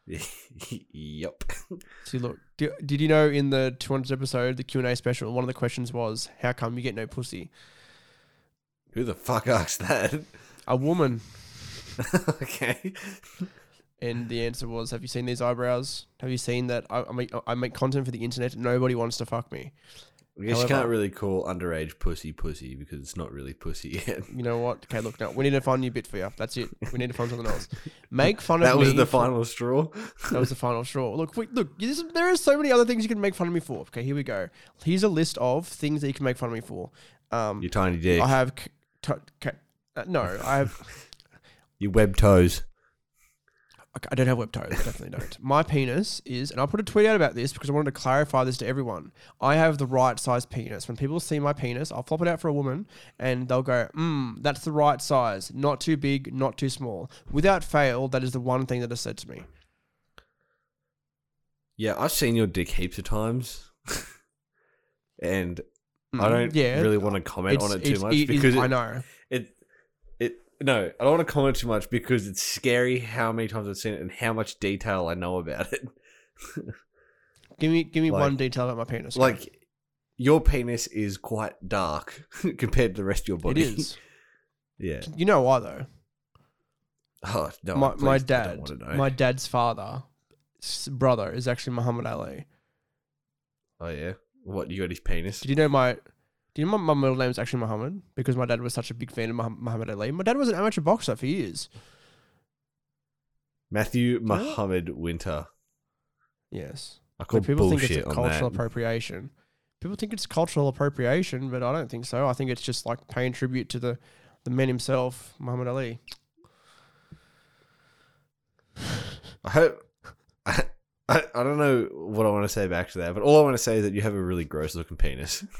Speaker 2: yep.
Speaker 1: See, look, do, did you know in the 200th episode, the Q and A special, one of the questions was, "How come you get no pussy?"
Speaker 2: Who the fuck asked that?
Speaker 1: A woman,
Speaker 2: okay.
Speaker 1: And the answer was, "Have you seen these eyebrows? Have you seen that I, I make I make content for the internet? Nobody wants to fuck me.
Speaker 2: I guess you can't really call underage pussy pussy because it's not really pussy yet.
Speaker 1: You know what? Okay, look, now we need to find a new bit for you. That's it. We need to find something else. Make fun of
Speaker 2: that
Speaker 1: me.
Speaker 2: That was the final straw.
Speaker 1: That was the final straw. Look, look. This, there are so many other things you can make fun of me for. Okay, here we go. Here's a list of things that you can make fun of me for. Um,
Speaker 2: Your tiny dick.
Speaker 1: I have. C- t- c- uh, no, I have.
Speaker 2: Your web toes.
Speaker 1: I don't have web toes. I definitely don't. My penis is, and I put a tweet out about this because I wanted to clarify this to everyone. I have the right size penis. When people see my penis, I'll flop it out for a woman, and they'll go, "Hmm, that's the right size. Not too big, not too small." Without fail, that is the one thing that is said to me.
Speaker 2: Yeah, I've seen your dick heaps of times, and I
Speaker 1: Mm,
Speaker 2: don't
Speaker 1: yeah,
Speaker 2: really want to comment on it too much
Speaker 1: it is-
Speaker 2: because
Speaker 1: I
Speaker 2: it,
Speaker 1: know.
Speaker 2: It it no, I don't want to comment too much because it's scary how many times I've seen it and how much detail I know about it.
Speaker 1: Give me, give me
Speaker 2: Like-
Speaker 1: one detail about my penis.
Speaker 2: like your penis is quite dark compared to the rest of your
Speaker 1: it
Speaker 2: body.
Speaker 1: is.
Speaker 2: yeah.
Speaker 1: You know why though?
Speaker 2: Oh no,
Speaker 1: my
Speaker 2: please,
Speaker 1: my
Speaker 2: I don't
Speaker 1: dad,
Speaker 2: wanna know.
Speaker 1: my dad's father, s- brother is actually Muhammad Ali.
Speaker 2: oh yeah. What you got his penis?
Speaker 1: Did you know my? Do you know my, my middle name is actually Muhammad because my dad was such a big fan of Muhammad Ali. My dad was an amateur boxer for years.
Speaker 2: Matthew? Muhammad Winter.
Speaker 1: Yes,
Speaker 2: I call
Speaker 1: but people think it's a
Speaker 2: on
Speaker 1: cultural
Speaker 2: that.
Speaker 1: appropriation. People think it's cultural appropriation, but I don't think so. I think it's just like paying tribute to the the man himself, Muhammad Ali.
Speaker 2: I hope. I, I, I don't know what I want to say back to that, but all I want to say is that you have a really gross looking penis.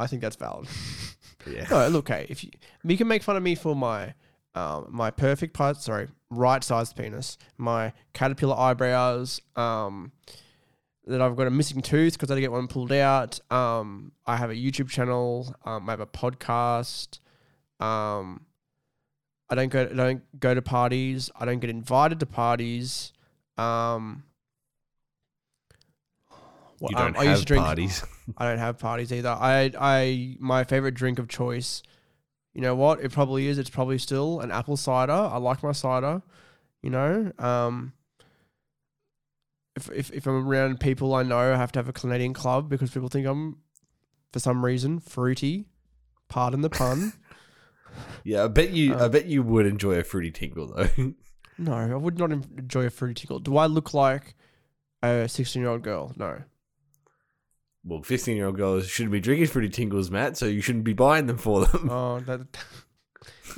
Speaker 1: I think that's valid.
Speaker 2: yeah.
Speaker 1: No, look, hey, if you, you can make fun of me for my um, my perfect part, sorry, right sized penis, my caterpillar eyebrows, um, that I've got a missing tooth because I had to get one pulled out. Um, I have a YouTube channel. Um, I have a podcast. Um, I don't go. I don't go to parties. I don't get invited to parties. Um,
Speaker 2: You
Speaker 1: um,
Speaker 2: don't
Speaker 1: I used
Speaker 2: have
Speaker 1: to drink-
Speaker 2: parties.
Speaker 1: I don't have parties either. I I my favorite drink of choice. You know what? It probably is. It's probably still an apple cider. I like my cider. You know, um, if if if I'm around people I know, I have to have a Canadian club because people think I'm, for some reason, fruity. Pardon the pun.
Speaker 2: Yeah, I bet you. I
Speaker 1: Uh,
Speaker 2: bet you would enjoy a fruity tingle though.
Speaker 1: No, I would not enjoy a fruity tingle. Do I look like a 16 year old girl? No.
Speaker 2: Well, fifteen-year-old girls shouldn't be drinking fruity tingles, Matt. So you shouldn't be buying them for them.
Speaker 1: Oh, that.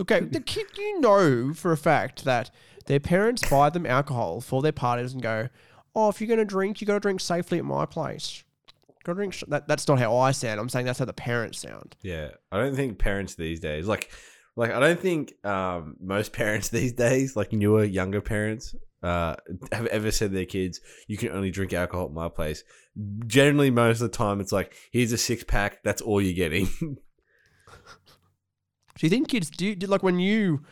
Speaker 1: Okay, the kid, you know for a fact that their parents buy them alcohol for their parties and go, "Oh, if you're gonna drink, you gotta drink safely at my place." Gotta drink. sh-" That, that's not how I sound. I'm saying that's how the parents sound.
Speaker 2: Yeah, I don't think parents these days like like I don't think um most parents these days, like newer younger parents, uh have ever said to their kids, you can only drink alcohol at my place. Generally most of the time it's like, here's a six pack, that's all you're getting.
Speaker 1: Do you think kids do? You, like when you,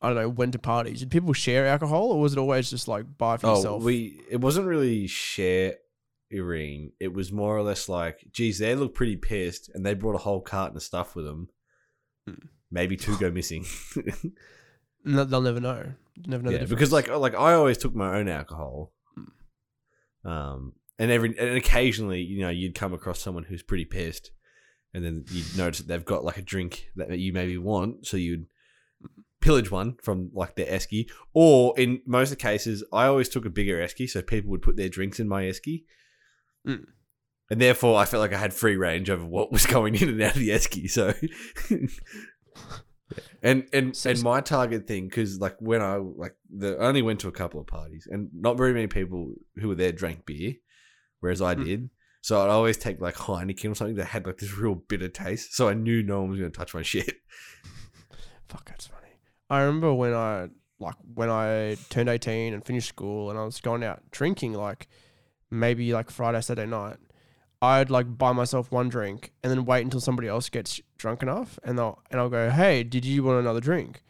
Speaker 1: I don't know, went to parties? Did people share alcohol, or was it always just like buy for
Speaker 2: oh,
Speaker 1: yourself?
Speaker 2: we it wasn't really share, sharing. It was more or less like, geez, they look pretty pissed and they brought a whole carton of stuff with them.
Speaker 1: Hmm.
Speaker 2: Maybe two go missing.
Speaker 1: No, they'll never know. Never know the
Speaker 2: yeah,
Speaker 1: difference.
Speaker 2: because like like I always took my own alcohol, um, and every and occasionally you know you'd come across someone who's pretty pissed, and then you'd notice that they've got like a drink that you maybe want, so you'd pillage one from like their esky, or in most of the cases, I always took a bigger esky, so people would put their drinks in my esky.
Speaker 1: Mm.
Speaker 2: And therefore, I felt like I had free range over what was going in and out of the esky. So, and and
Speaker 1: So-
Speaker 2: and my target thing because like when I like the I only went to a couple of parties and not very many people who were there drank beer, whereas I
Speaker 1: Mm.
Speaker 2: did. So I'd always take like Heineken or something that had like this real bitter taste. So I knew no one was going to touch my shit.
Speaker 1: Fuck, that's funny. I remember when I like when I turned eighteen and finished school, and I was going out drinking, like maybe like Friday, Saturday night. I'd like buy myself one drink and then wait until somebody else gets drunk enough, and I'll and I'll go, "Hey, did you want another drink?"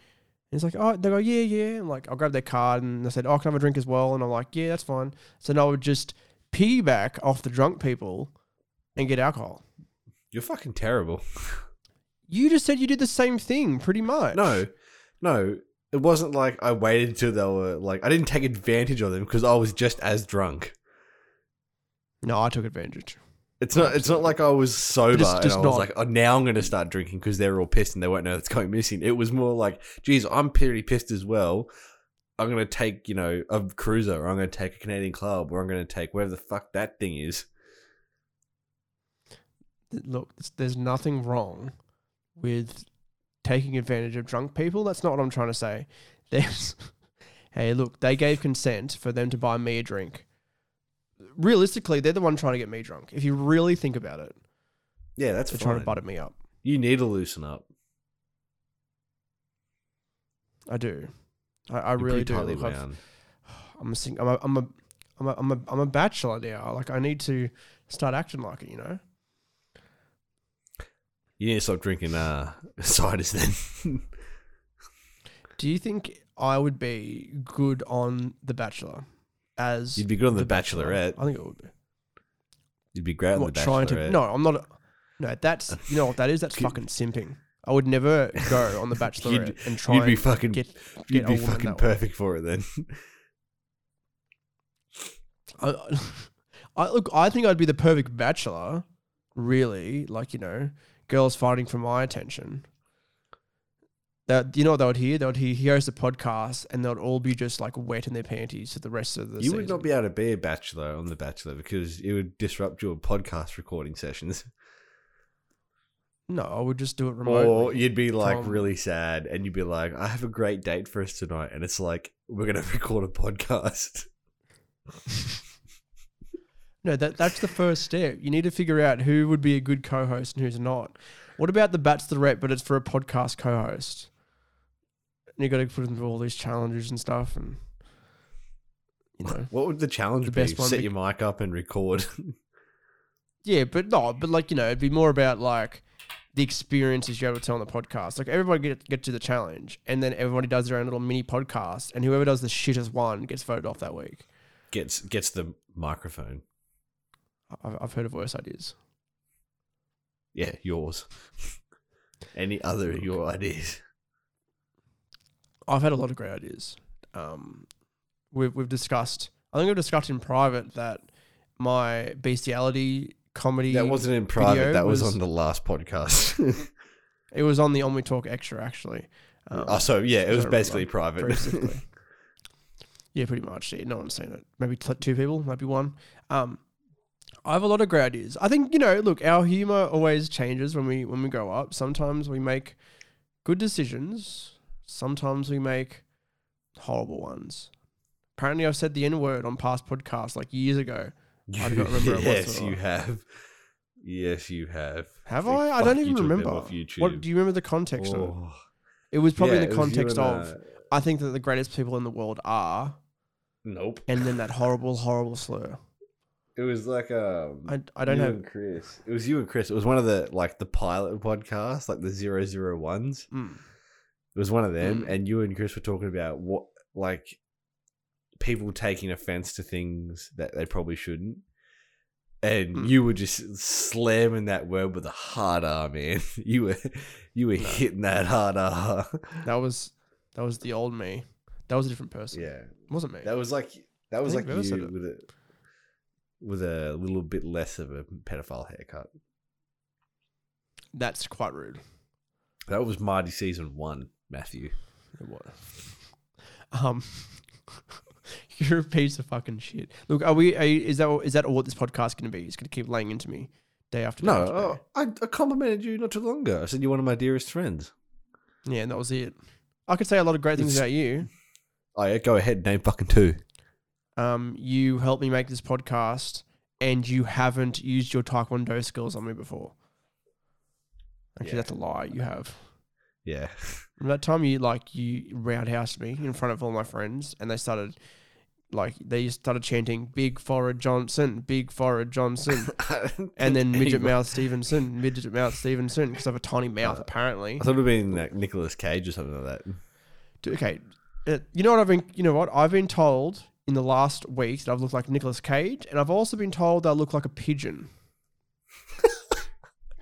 Speaker 1: And it's like, "Oh," they go, "Yeah, yeah." And like I'll grab their card, and they said, "Oh, can I have a drink as well?" And I'm like, "Yeah, that's fine." So then I would just piggyback off the drunk people and get alcohol.
Speaker 2: You're fucking terrible.
Speaker 1: You just said you did the same thing, pretty much.
Speaker 2: No, no, it wasn't like I waited until they were like I didn't take advantage of them because I was just as drunk.
Speaker 1: no, I took advantage.
Speaker 2: It's not. It's not like I was sober
Speaker 1: Just-
Speaker 2: and I was
Speaker 1: not-
Speaker 2: like, "Oh, now I'm going to start drinking because they're all pissed and they won't know that's going missing." It was more like, "Geez, I'm pretty pissed as well. I'm going to take, you know, a cruiser, or I'm going to take a Canadian club, or I'm going to take whatever the fuck that thing is."
Speaker 1: look, there's- there's nothing wrong with taking advantage of drunk people. That's not what I'm trying to say. There's, hey, look, they gave consent for them to buy me a drink. Realistically, they're the one trying to get me drunk. If you really think about it,
Speaker 2: Yeah, that's
Speaker 1: they're
Speaker 2: fine.
Speaker 1: trying to butter me up.
Speaker 2: you need to loosen up.
Speaker 1: I do. I, I
Speaker 2: You're
Speaker 1: really do.
Speaker 2: tightly
Speaker 1: Look, I've, I'm a, sing- I'm a, I'm a, I'm a, I'm a, I'm a bachelor now. Like I need to start acting like it. You know.
Speaker 2: You need to stop drinking uh, ciders then.
Speaker 1: Do you think I would be good on The Bachelor? As
Speaker 2: You'd be good on The
Speaker 1: Bachelor?
Speaker 2: Bachelorette.
Speaker 1: I think it would be.
Speaker 2: You'd be great on
Speaker 1: I'm
Speaker 2: the
Speaker 1: not trying to.
Speaker 2: Bachelorette.
Speaker 1: No, I'm not. A, no, that's you know what that is. That's fucking simping. I would never go on the Bachelorette
Speaker 2: You'd-
Speaker 1: and try
Speaker 2: you'd be
Speaker 1: and
Speaker 2: fucking.
Speaker 1: get.
Speaker 2: you'd
Speaker 1: get
Speaker 2: be
Speaker 1: woman
Speaker 2: fucking
Speaker 1: that way.
Speaker 2: perfect for it then.
Speaker 1: I, I look. I think I'd be the perfect bachelor. Really, like you know, girls fighting for my attention. That you know what they would hear? They would hear he hosts a podcast, and they'd all be just like wet in their panties for the rest of the.
Speaker 2: you would not be able to be a bachelor on The Bachelor because it would disrupt your podcast recording sessions.
Speaker 1: No, I would just do it remotely.
Speaker 2: Or you'd be like
Speaker 1: Tom.
Speaker 2: really sad and you'd be like, I have a great date for us tonight. And it's like, we're going to record a podcast.
Speaker 1: No, that that's the first step. You need to figure out who would be a good co-host and who's not. What about the Bachelorette, but it's for a podcast co-host? You got to put them through all these challenges and stuff, and you know,
Speaker 2: What would the challenge
Speaker 1: The
Speaker 2: be?
Speaker 1: best one
Speaker 2: Set
Speaker 1: be-
Speaker 2: your mic up and record.
Speaker 1: yeah, but no, but like you know, it'd be more about like the experiences you're able to tell on the podcast. Like everybody get get to the challenge, and then everybody does their own little mini podcast, and whoever does the shittest one gets voted off that week.
Speaker 2: gets gets the microphone.
Speaker 1: I've, I've heard of worse ideas.
Speaker 2: Yeah, yours. Any other of your ideas?
Speaker 1: I've had a lot of great ideas. Um, we've we've discussed. I think we've discussed in private that my bestiality comedy.
Speaker 2: That wasn't in private. That was,
Speaker 1: was-
Speaker 2: on the last podcast.
Speaker 1: It was on the On We Talk Extra actually. Um,
Speaker 2: oh, so yeah, it was basically private.
Speaker 1: yeah, pretty much. Yeah, no one's seen it. Maybe t- two people, maybe one. Um, I have a lot of great ideas. I think you know. Look, our humor always changes when we when we grow up. Sometimes we make good decisions. Sometimes we make horrible ones. Apparently, I've said the N word on past podcasts like years ago. I don't remember it
Speaker 2: yes, you have. Yes, you have.
Speaker 1: Have I? I don't even remember. What do you remember the context of it?
Speaker 2: Oh.
Speaker 1: It was probably
Speaker 2: Yeah,
Speaker 1: in the
Speaker 2: it was you
Speaker 1: context of
Speaker 2: uh,
Speaker 1: I think that the greatest people in the world are,
Speaker 2: Nope.
Speaker 1: and then that horrible, horrible slur.
Speaker 2: It was like um.
Speaker 1: I, I don't
Speaker 2: you
Speaker 1: have.
Speaker 2: and Chris. It was you and Chris. It was one of the like the pilot podcasts, like the zero zero ones.
Speaker 1: Mm.
Speaker 2: It was one of them,
Speaker 1: Mm.
Speaker 2: and you and Chris were talking about what like people taking offense to things that they probably shouldn't. And
Speaker 1: Mm.
Speaker 2: you were just slamming that word with a hard R, man. You were you were
Speaker 1: No.
Speaker 2: hitting that hard R.
Speaker 1: That was that was the old me. That was a different person.
Speaker 2: yeah.
Speaker 1: It wasn't me.
Speaker 2: That was like that was like you
Speaker 1: it.
Speaker 2: with a with a little bit less of a pedophile haircut.
Speaker 1: That's quite rude.
Speaker 2: That was Marty season one, Matthew.
Speaker 1: It was. Um, you're a piece of fucking shit. Look, are we? Are you, is that is that all this podcast going to be? It's going to keep laying into me day after day.
Speaker 2: No,
Speaker 1: day.
Speaker 2: oh, I, I complimented you not too long ago. I said you're one of my dearest friends.
Speaker 1: yeah, and that was it. I could say a lot of great things
Speaker 2: It's-
Speaker 1: about you.
Speaker 2: Oh yeah, go ahead, name fucking two.
Speaker 1: Um, you helped me make this podcast, and you haven't used your Taekwondo skills on me before. Actually,
Speaker 2: Yeah.
Speaker 1: that's a lie. You have.
Speaker 2: Yeah.
Speaker 1: Remember that time you like you roundhoused me in front of all my friends, and they started like they started chanting "Big Forehead Johnson, Big Forehead Johnson," and then midget mouth Stevenson, midget mouth Stevenson, because I have a tiny mouth apparently.
Speaker 2: I thought it would been like Nicolas Cage or something like that.
Speaker 1: Dude, Okay, uh, you know what I've been. You know what I've been told in the last week that I've looked like Nicolas Cage, and I've also been told that I look like a pigeon.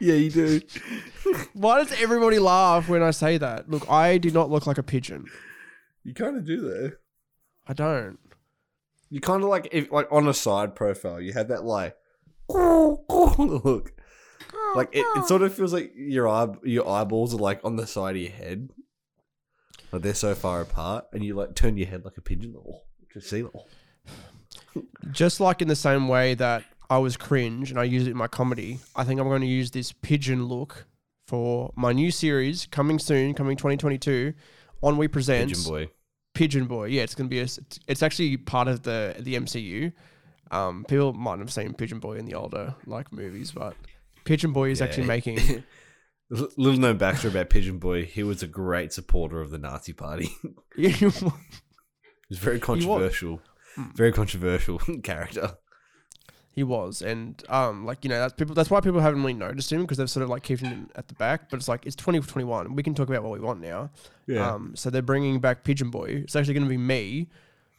Speaker 2: Yeah, you do.
Speaker 1: Why does everybody laugh when I say that? Look, I do not look like a pigeon.
Speaker 2: You kind of do though.
Speaker 1: I don't.
Speaker 2: You kind of like if like on a side profile, you had that like look. Like it, it sort of feels like your eye, your eyeballs are like on the side of your head, like they're so far apart, and you like turn your head like a pigeon. Oh, just see. Oh.
Speaker 1: Just like in the same way that I was cringe and I use it in my comedy, I think I'm going to use this pigeon look for my new series coming soon, coming 2022 on We Present
Speaker 2: Pigeon boy.
Speaker 1: Pigeon Boy. Yeah, it's going to be a, it's, it's actually part of the the MCU. Um, people might have seen Pigeon Boy in the older like movies, but Pigeon Boy is
Speaker 2: Yeah.
Speaker 1: actually making
Speaker 2: Little known backstory about Pigeon Boy, he was a great supporter of the Nazi Party. he was very controversial, very controversial character.
Speaker 1: He was, and um, like you know, that's people. That's why people haven't really noticed him because they've sort of like kept him at the back. But it's like it's twenty twenty one. We can talk about what we want now. Um, so they're bringing back Pigeon Boy. It's actually going to be me.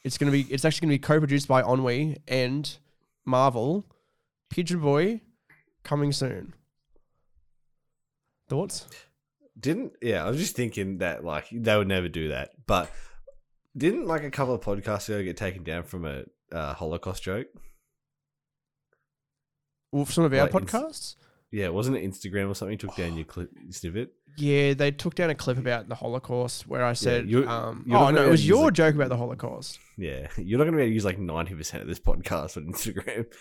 Speaker 1: It's going to be. It's actually going to be co-produced by On We and Marvel. Pigeon Boy, coming soon. Thoughts?
Speaker 2: Didn't yeah? I was just thinking that like they would never do that, but didn't like a couple of podcasts ago get taken down from a uh, Holocaust joke?
Speaker 1: Well, some of our
Speaker 2: Like,
Speaker 1: podcasts.
Speaker 2: Yeah, wasn't it Instagram or something? Took down your clip snippet.
Speaker 1: Yeah, they took down a clip about the Holocaust where I said,
Speaker 2: you're-
Speaker 1: um,
Speaker 2: you're
Speaker 1: "Oh no, it was your
Speaker 2: it.
Speaker 1: joke about the Holocaust."
Speaker 2: Yeah, you're not gonna be able to use like ninety percent of this podcast on Instagram.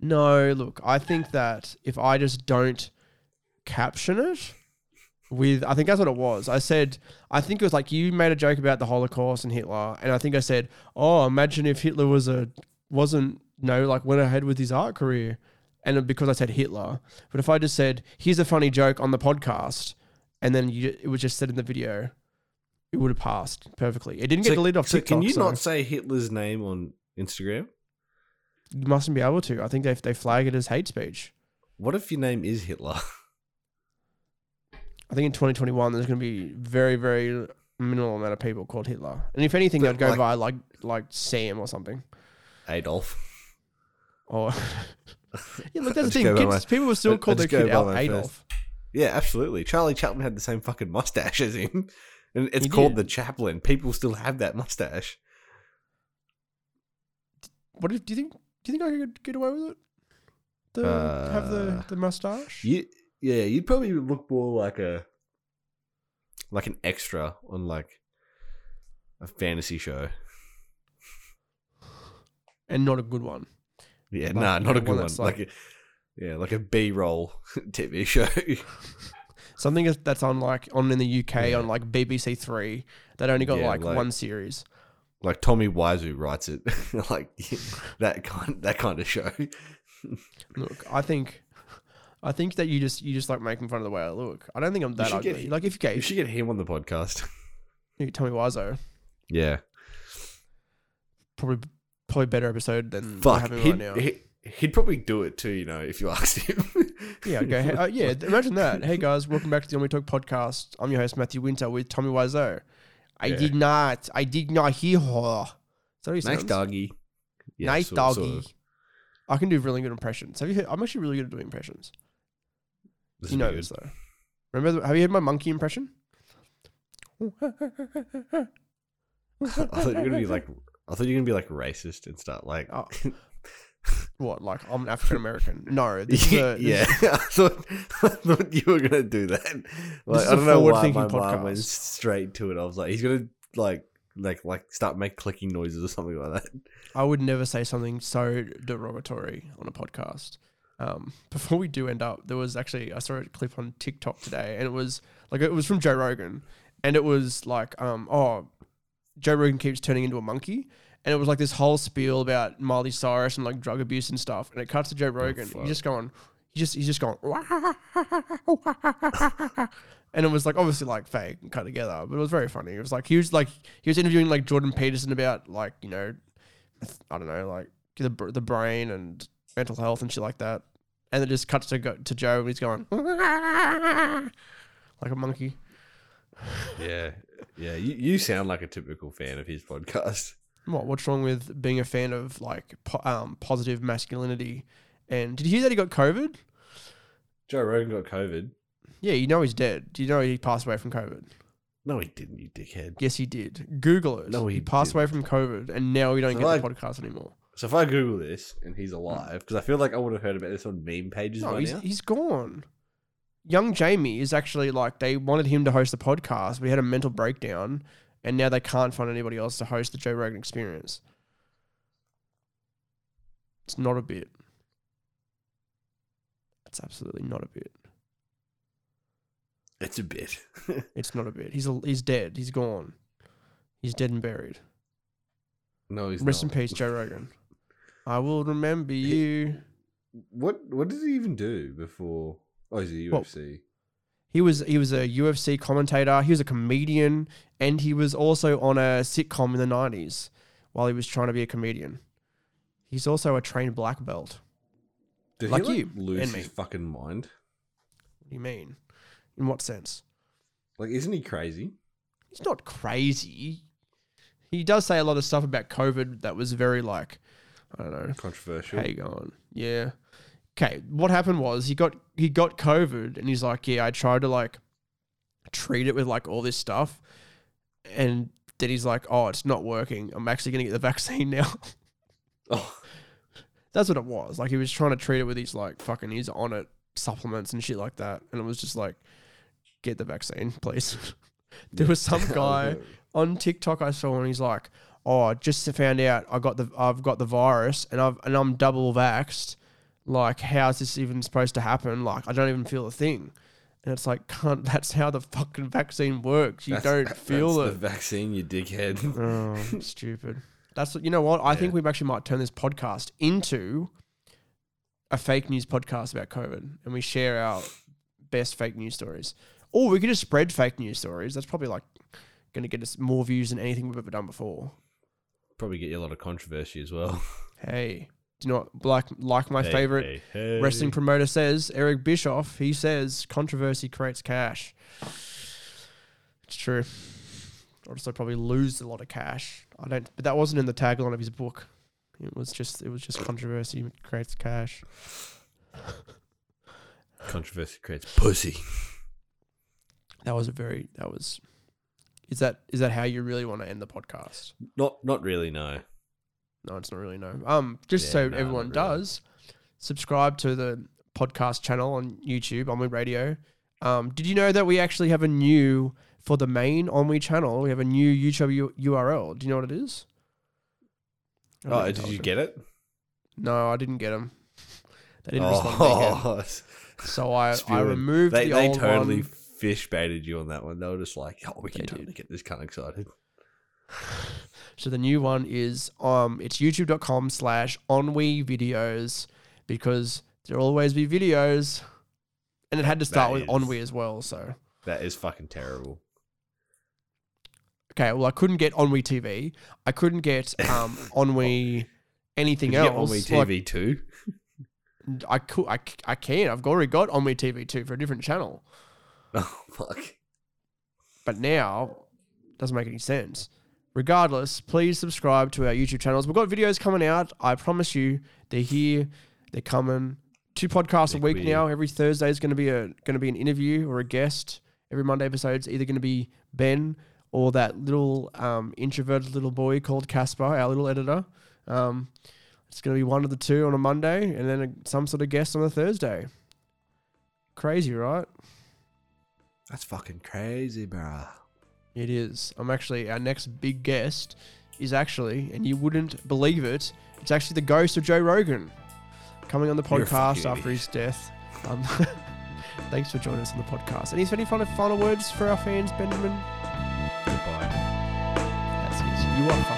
Speaker 1: No, look, I think that if I just don't caption it with, I think that's what it was. I said, I think it was like you made a joke about the Holocaust and Hitler, and I think I said, "Oh, imagine if Hitler was a wasn't no like went ahead with his art career," and because I said Hitler, but if I just said, "Here's a funny joke on the podcast," and then you, it was just said in the video, it would have passed perfectly. It didn't get
Speaker 2: So-
Speaker 1: deleted off
Speaker 2: so
Speaker 1: TikTok.
Speaker 2: can you
Speaker 1: so
Speaker 2: not say Hitler's name on Instagram?
Speaker 1: You mustn't be able to. I think they they flag it as hate speech.
Speaker 2: What if your name is Hitler?
Speaker 1: I think in 2021 there's going to be very very minimal amount of people called Hitler, and if anything, they'd go
Speaker 2: Like-
Speaker 1: by like like Sam or something.
Speaker 2: Adolf.
Speaker 1: Or yeah, look, that's the thing. Kids,
Speaker 2: my-
Speaker 1: people will still
Speaker 2: I'd-
Speaker 1: call
Speaker 2: I'd
Speaker 1: their kid
Speaker 2: by
Speaker 1: Al
Speaker 2: first-
Speaker 1: Adolf.
Speaker 2: Yeah, absolutely. Charlie Chaplin had the same fucking mustache as him, and it's
Speaker 1: He
Speaker 2: called
Speaker 1: did.
Speaker 2: the Chaplin. People still have that mustache.
Speaker 1: What if, do you think? Do you think I could get away with it? The have the
Speaker 2: Uh,
Speaker 1: the mustache.
Speaker 2: You Yeah, you'd probably look more like a like an extra on like a fantasy show.
Speaker 1: and not a good one.
Speaker 2: Yeah,
Speaker 1: Like,
Speaker 2: nah, not a good
Speaker 1: one.
Speaker 2: Like,
Speaker 1: like-
Speaker 2: a, yeah, like a B roll TV show.
Speaker 1: Something that's- on like on in the UK
Speaker 2: Yeah.
Speaker 1: on like BBC Three that only got
Speaker 2: Yeah,
Speaker 1: like,
Speaker 2: like-
Speaker 1: one series.
Speaker 2: like Tommy Wiseau writes it, like that kind that kind of show.
Speaker 1: Look, I think, I think that you just you just like making fun of the way I look. I don't think I'm that
Speaker 2: should get-
Speaker 1: ugly. like if you
Speaker 2: You should get him on the podcast.
Speaker 1: you Tommy Wiseau,
Speaker 2: Yeah,
Speaker 1: probably probably better episode than
Speaker 2: fuck,
Speaker 1: having
Speaker 2: he'd,
Speaker 1: right now.
Speaker 2: he- he'd probably do it too. You know, if you asked him.
Speaker 1: Yeah, go. Uh, yeah, imagine that. Hey guys, welcome back to the On We Talk podcast. I'm your host Matthew Winter with Tommy Wiseau. I
Speaker 2: Yeah.
Speaker 1: did not. I did not hear her. Is that how he
Speaker 2: nice
Speaker 1: sounds?
Speaker 2: doggy. Yeah,
Speaker 1: nice
Speaker 2: sort- sort
Speaker 1: doggy.
Speaker 2: of.
Speaker 1: I can do really good impressions. Have you? Heard, I'm actually really good at doing impressions.
Speaker 2: This
Speaker 1: you know this though. Remember? The, have you heard my monkey impression?
Speaker 2: I thought you were gonna be like, I thought you were gonna be like racist and start like.
Speaker 1: Oh, what? Like I'm an African American? No. This is a,
Speaker 2: yeah, I thought I thought you were gonna do that. Like,
Speaker 1: is
Speaker 2: I
Speaker 1: a
Speaker 2: don't know why my
Speaker 1: forward-thinking
Speaker 2: mom went
Speaker 1: podcast.
Speaker 2: straight to it. I was like, he's gonna like like like start make clicking noises or something like that.
Speaker 1: I would never say something so derogatory on a podcast. Um, before we do end up, there was actually I saw a clip on TikTok today, and it was like it was from Joe Rogan, and it was like, um, oh, Joe Rogan keeps turning into a monkey, and it was like this whole spiel about Miley Cyrus and like drug abuse and stuff, and it cuts to Joe oh, Rogan.
Speaker 2: fuck.
Speaker 1: he's just going, he just he's just going, and it was like obviously like fake and cut together, but it was very funny. It was like he was like he was interviewing like Jordan Peterson about like you know I don't know, like the the brain and mental health and shit like that. And it just cuts to go, to Joe and he's going like a monkey.
Speaker 2: Yeah, yeah. You, you sound like a typical fan of his podcast.
Speaker 1: What what's wrong with being a fan of like po- um, positive masculinity? And did you hear that he got COVID?
Speaker 2: Joe Rogan got COVID.
Speaker 1: Yeah, you know he's dead. Do you know he passed away from COVID?
Speaker 2: No, he didn't. You dickhead.
Speaker 1: Yes, he did. Google it.
Speaker 2: No, he
Speaker 1: passed away from COVID, and now we don't
Speaker 2: So
Speaker 1: get
Speaker 2: like-
Speaker 1: the podcast anymore.
Speaker 2: So if I Google this and he's alive, because I feel like I would have heard about this on meme pages
Speaker 1: No,
Speaker 2: by
Speaker 1: he's,
Speaker 2: now.
Speaker 1: he's gone. Young Jamie is actually like they wanted him to host the podcast. We had a mental breakdown, and now they can't find anybody else to host the Joe Rogan Experience. It's not a bit. It's absolutely not a bit.
Speaker 2: It's a bit.
Speaker 1: It's not a bit. He's a, he's dead. He's gone. He's dead and buried.
Speaker 2: no, he's
Speaker 1: Rest in peace, Joe Rogan. I will remember you.
Speaker 2: What What did he even do before? Oh, he's a
Speaker 1: Well,
Speaker 2: UFC.
Speaker 1: He was he was a UFC commentator. He was a comedian, and he was also on a sitcom in the nineties while he was trying to be a comedian. He's also a trained black belt.
Speaker 2: Did
Speaker 1: like
Speaker 2: he like,
Speaker 1: you
Speaker 2: lose his fucking mind?
Speaker 1: What do you mean? In what sense?
Speaker 2: Like, isn't he crazy?
Speaker 1: He's not crazy. He does say a lot of stuff about COVID that was very like, I don't know.
Speaker 2: Controversial.
Speaker 1: How you going? Yeah. Okay. What happened was he got he got COVID and he's like, yeah, I tried to like treat it with like all this stuff, and then he's like, oh, it's not working. I'm actually gonna get the vaccine now.
Speaker 2: Oh,
Speaker 1: That's what it was. Like he was trying to treat it with these like fucking he's Onnit supplements and shit like that, and it was just like, get the vaccine, please. there was some guy on TikTok I saw and he's like, "Oh, just to found out I got the I've got the virus and I've and I'm double vaxxed. Like, how's this even supposed to happen? Like, I don't even feel a thing." And it's like, can't, that's how the fucking vaccine works. You
Speaker 2: That's-
Speaker 1: don't feel
Speaker 2: that's
Speaker 1: it.
Speaker 2: The vaccine, you dickhead.
Speaker 1: Oh, stupid. That's you know. What I think
Speaker 2: Yeah.
Speaker 1: we actually might turn this podcast into a fake news podcast about COVID, and we share our best fake news stories. Or we could just spread fake news stories. That's probably like going to get us more views than anything we've ever done before.
Speaker 2: Probably get you a lot of controversy as well.
Speaker 1: Hey, do you know what? Like, like my
Speaker 2: Hey,
Speaker 1: favorite
Speaker 2: hey, hey.
Speaker 1: wrestling promoter says, Eric Bischoff. He says controversy creates cash. It's true. Also, probably lose a lot of cash. I don't, but that wasn't in the tagline of his book. It was just, it was just controversy creates cash.
Speaker 2: Controversy creates pussy.
Speaker 1: That was a very, that was. Is that is that how you really want to end the podcast?
Speaker 2: Not, not really. No.
Speaker 1: No, it's not really no. Um, just
Speaker 2: Yeah,
Speaker 1: so
Speaker 2: no,
Speaker 1: everyone
Speaker 2: really.
Speaker 1: does, subscribe to the podcast channel on YouTube, On We Radio. Um, did you know that we actually have a new for the main On We channel? We have a new YouTube U- URL. Do you know what it is? I
Speaker 2: Oh, did you get it?
Speaker 1: No, I didn't get them. They didn't respond. to me again.
Speaker 2: Oh,
Speaker 1: So I, I
Speaker 2: spewing.
Speaker 1: removed
Speaker 2: they
Speaker 1: the
Speaker 2: they
Speaker 1: old
Speaker 2: totally
Speaker 1: one.
Speaker 2: fish baited you on that one. They were just like, oh, we can
Speaker 1: They
Speaker 2: totally
Speaker 1: did.
Speaker 2: get this kind of excited.
Speaker 1: So the new one is um it's youtube.com slash onwe videos because there'll always be videos. And it had to start
Speaker 2: That
Speaker 1: with
Speaker 2: is-
Speaker 1: onwe as well, so
Speaker 2: That is fucking terrible.
Speaker 1: okay, well I couldn't get onwe TV. I couldn't get um onwe anything
Speaker 2: Did you get
Speaker 1: else.
Speaker 2: on me
Speaker 1: Like,
Speaker 2: TV too?
Speaker 1: I could I, I can. I've already got onwe TV too for a different channel.
Speaker 2: Oh fuck.
Speaker 1: But now doesn't make any sense. Regardless, please subscribe to our YouTube channels. We've got videos coming out. I promise you, they're here. They're coming. Two podcasts a week now. Every Thursday is going to be a going to be an interview or a guest. Every Monday episode is either going to be Ben or that little um, introverted little boy called Casper, our little editor. Um, it's going to be one of the two on a Monday, and then a, some sort of guest on a Thursday. Crazy, right?
Speaker 2: That's fucking crazy, bruh.
Speaker 1: It is. I'm actually our next big guest is actually, and you wouldn't believe it, it's actually the ghost of Joe Rogan coming on the podcast after his death. Um, thanks for joining us on the podcast. Any any final final words for our fans, Benjamin?
Speaker 2: Goodbye.
Speaker 1: That's it. You are.